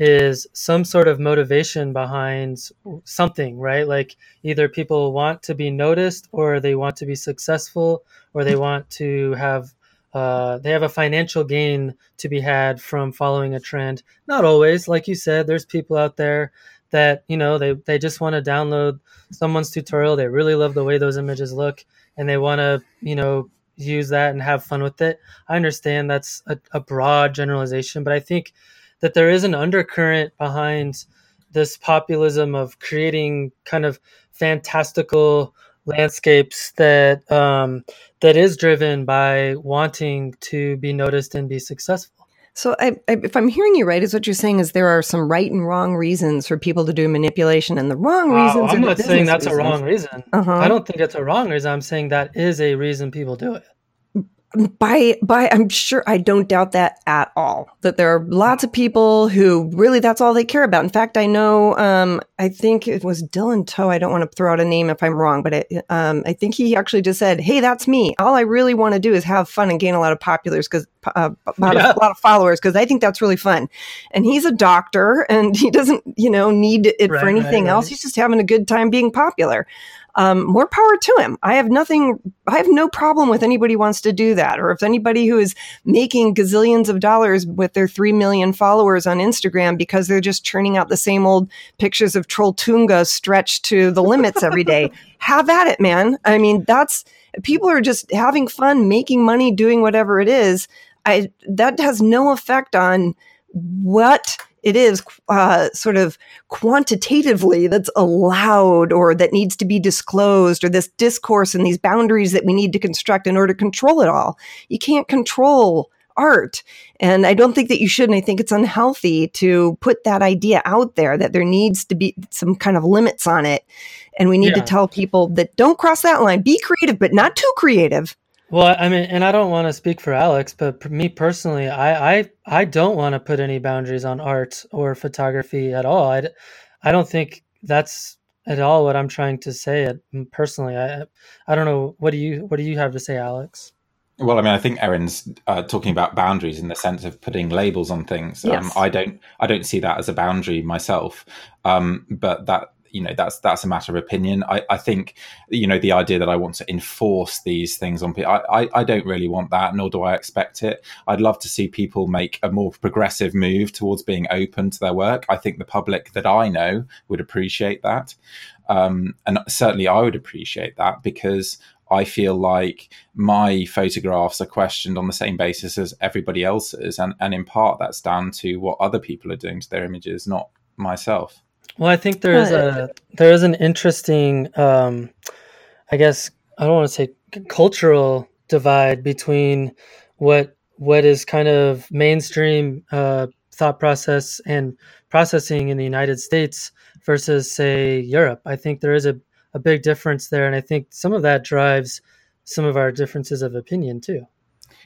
is some sort of motivation behind something, right? Like either people want to be noticed or they want to be successful or they want to have uh, they have a financial gain to be had from following a trend. Not always, like you said, there's people out there that you know they they just want to download someone's tutorial. They really love the way those images look, and they want to you know use that and have fun with it. I understand that's a, a broad generalization, but I think that there is an undercurrent behind this populism of creating kind of fantastical landscapes that um, that is driven by wanting to be noticed and be successful. So, I, I, if I'm hearing you right, is what you're saying is there are some right and wrong reasons for people to do manipulation, and the wrong reasons. I'm not saying that's reasons. a wrong reason. Uh-huh. I don't think it's a wrong reason. I'm saying that is a reason people do it. By by i'm sure i don't doubt that at all that there are lots of people who really that's all they care about. In fact i know um, i think it was Dylan Toh i don't want to throw out a name if i'm wrong but it, um, i think he actually just said hey that's me. All i really want to do is have fun and gain a lot of populars because uh, a, lot yeah. of, a lot of followers because i think that's really fun. And he's a doctor and he doesn't you know need it right, for anything right, else he's just having a good time being popular um, more power to him. I have nothing, I have no problem with anybody wants to do that. Or if anybody who is making gazillions of dollars with their 3 million followers on Instagram because they're just churning out the same old pictures of Trolltunga stretched to the limits every day, [laughs] have at it, man. I mean, that's, people are just having fun, making money, doing whatever it is. I, that has no effect on what it is uh, sort of quantitatively that's allowed or that needs to be disclosed or this discourse and these boundaries that we need to construct in order to control it all. You can't control art. And I don't think that you should. And I think it's unhealthy to put that idea out there that there needs to be some kind of limits on it. And we need yeah. to tell people that don't cross that line. Be creative, but not too creative. Well, I mean, and I don't want to speak for Alex, but me personally, I I, I don't want to put any boundaries on art or photography at all. I, I don't think that's at all what I'm trying to say. It personally, I I don't know. What do you what do you have to say, Alex? Well, I mean, I think Erin's uh, talking about boundaries in the sense of putting labels on things. Um, yes. Um, I don't, I don't see that as a boundary myself. Um, but that you know that's that's a matter of opinion. I, I think you know the idea that I want to enforce these things on people. I, I, I don't really want that, nor do I expect it. I'd love to see people make a more progressive move towards being open to their work. I think the public that I know would appreciate that, um, and certainly I would appreciate that because I feel like my photographs are questioned on the same basis as everybody else's, and and in part that's down to what other people are doing to their images, not myself. Well, I think there is a there is an interesting, um, I guess I don't want to say cultural divide between what what is kind of mainstream uh, thought process and processing in the United States versus say Europe. I think there is a, a big difference there, and I think some of that drives some of our differences of opinion too.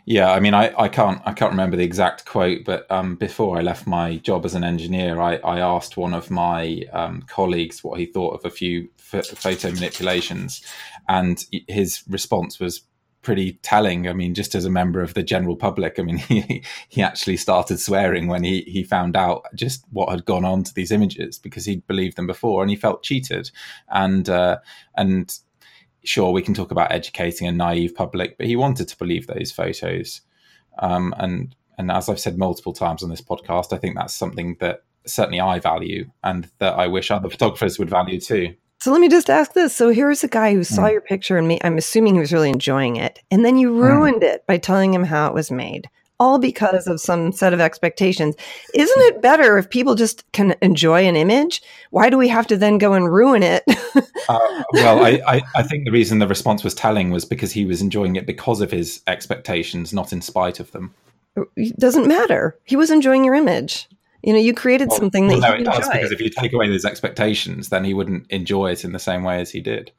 Yeah, I mean, I, I can't I can't remember the exact quote, but um, before I left my job as an engineer, I, I asked one of my um, colleagues what he thought of a few f- photo manipulations, and his response was pretty telling. I mean, just as a member of the general public, I mean, [laughs] he he actually started swearing when he he found out just what had gone on to these images because he'd believed them before and he felt cheated, and uh, and sure, we can talk about educating a naive public, but he wanted to believe those photos. Um, and and as I've said multiple times on this podcast, I think that's something that certainly I value and that I wish other photographers would value too. So let me just ask this. So here's a guy who saw mm. your picture and me, I'm assuming he was really enjoying it. And then you hmm. ruined mm. it by telling him how it was made all because of some set of expectations. Isn't it better if people just can enjoy an image? Why do we have to then go and ruin it? [laughs] uh, well, I, I, I, think the reason the response was telling was because he was enjoying it because of his expectations, not in spite of them. It doesn't matter. He was enjoying your image. You know, you created well, something that well, no, it does because if you take away those expectations, then he wouldn't enjoy it in the same way as he did.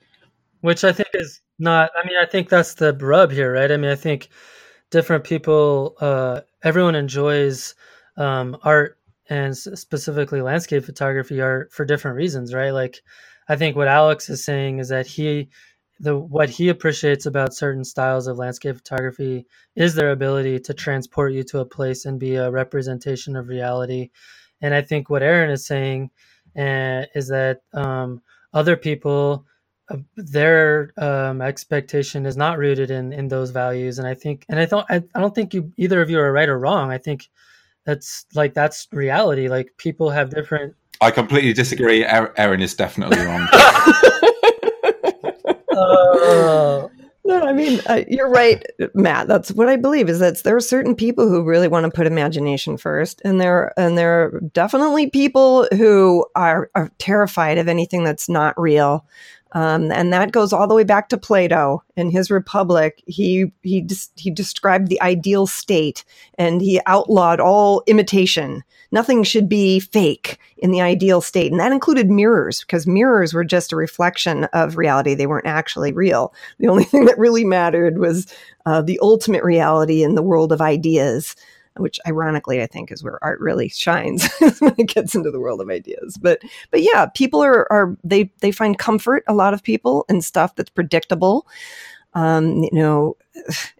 Which I think is not. I mean, I think that's the rub here, right? I mean, I think different people uh, everyone enjoys um, art and specifically landscape photography art for different reasons right? Like i think what alex is saying is that he the what he appreciates about certain styles of landscape photography is their ability to transport you to a place and be a representation of reality. And i think what Erin is saying uh, is that um, other people their um, expectation is not rooted in in those values. And i think and i thought I, I don't think you either of you are right or wrong. I think that's like that's reality. Like people have different i completely disagree. Erin is definitely wrong. [laughs] Uh, no i mean uh, you're right matt. That's what i believe is that there are certain people who really want to put imagination first and there and there are definitely people who are, are terrified of anything that's not real Um, and that goes all the way back to Plato in his Republic. He he he described the ideal state, and he outlawed all imitation. Nothing should be fake in the ideal state, and that included mirrors because mirrors were just a reflection of reality. They weren't actually real. The only [laughs] thing that really mattered was uh, the ultimate reality in the world of ideas which ironically I think is where art really shines [laughs] when it gets into the world of ideas. But but yeah, people are are they they find comfort a lot of people in stuff that's predictable. Um, you know,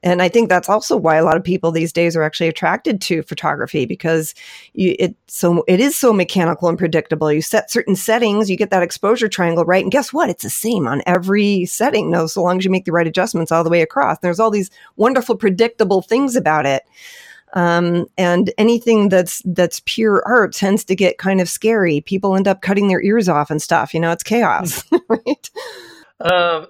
and I think that's also why a lot of people these days are actually attracted to photography because you, it so it is so mechanical and predictable. You set certain settings, you get that exposure triangle right, and guess what? It's the same on every setting. No, so long as you make the right adjustments all the way across. There's all these wonderful predictable things about it. Um, and anything that's that's pure art tends to get kind of scary. People end up cutting their ears off and stuff. You know, it's chaos, [laughs] right? Um,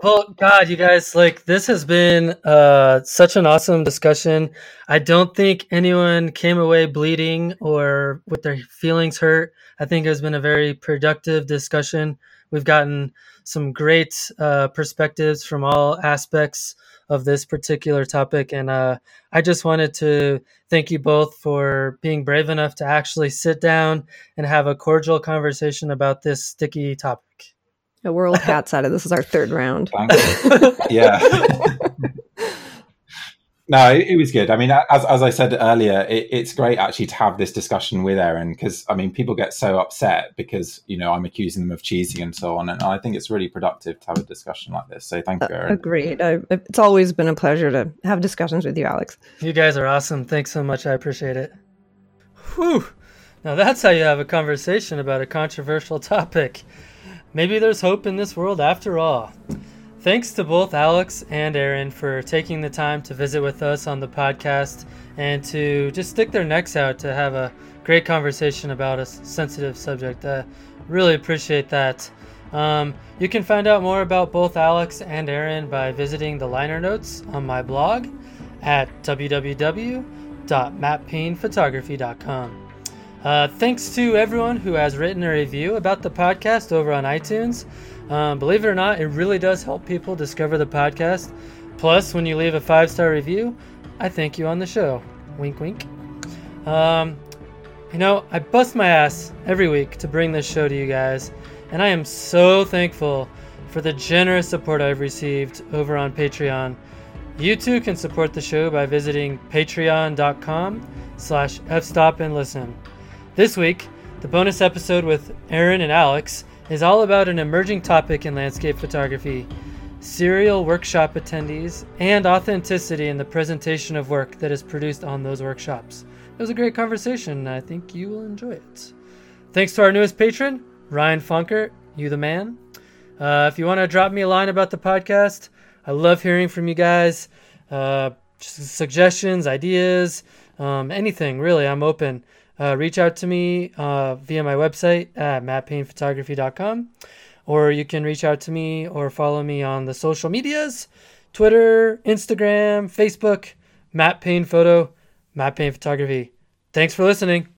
well, God, you guys, like this has been uh, such an awesome discussion. I don't think anyone came away bleeding or with their feelings hurt. I think it has been a very productive discussion. We've gotten some great uh, perspectives from all aspects of this particular topic. And uh, I just wanted to thank you both for being brave enough to actually sit down and have a cordial conversation about this sticky topic. Yeah, we're old hats out of this. is our third round. [laughs] yeah. [laughs] No, it, it, was good. I mean, as, as I said earlier, it, it's great actually to have this discussion with Erin because I mean, people get so upset because you know I'm accusing them of cheating and so on, and I think it's really productive to have a discussion like this. So thank you, Erin. Uh, agreed. I, it's always been a pleasure to have discussions with you, Alex. You guys are awesome. Thanks so much. I appreciate it. Whew. Now that's how you have a conversation about a controversial [laughs] topic. Maybe there's hope in this world after all. Thanks to both Alex and Erin for taking the time to visit with us on the podcast and to just stick their necks out to have a great conversation about a sensitive subject. I really appreciate that. Um, you can find out more about both Alex and Erin by visiting the liner notes on my blog at www.mattpaynephotography.com. Uh, thanks to everyone who has written a review about the podcast over on iTunes. Um, believe it or not, it really does help people discover the podcast. Plus, when you leave a five star review, I thank you on the show. Wink, wink. Um, you know, I bust my ass every week to bring this show to you guys, and I am so thankful for the generous support I've received over on Patreon. You too can support the show by visiting patreon.com slash fstop and listen. This week, the bonus episode with Erin and Alex is all about an emerging topic in landscape photography serial workshop attendees and authenticity in the presentation of work that is produced on those workshops. It was a great conversation, I think you will enjoy it. Thanks to our newest patron, Ryan Funker, you the man. Uh, if you want to drop me a line about the podcast, I love hearing from you guys. Uh, suggestions, ideas, um, anything really, I'm open uh, reach out to me uh, via my website at mattpaynephotography.com, or you can reach out to me or follow me on the social medias Twitter, Instagram, Facebook, Matt Payne Photo, Matt Payne Photography. Thanks for listening.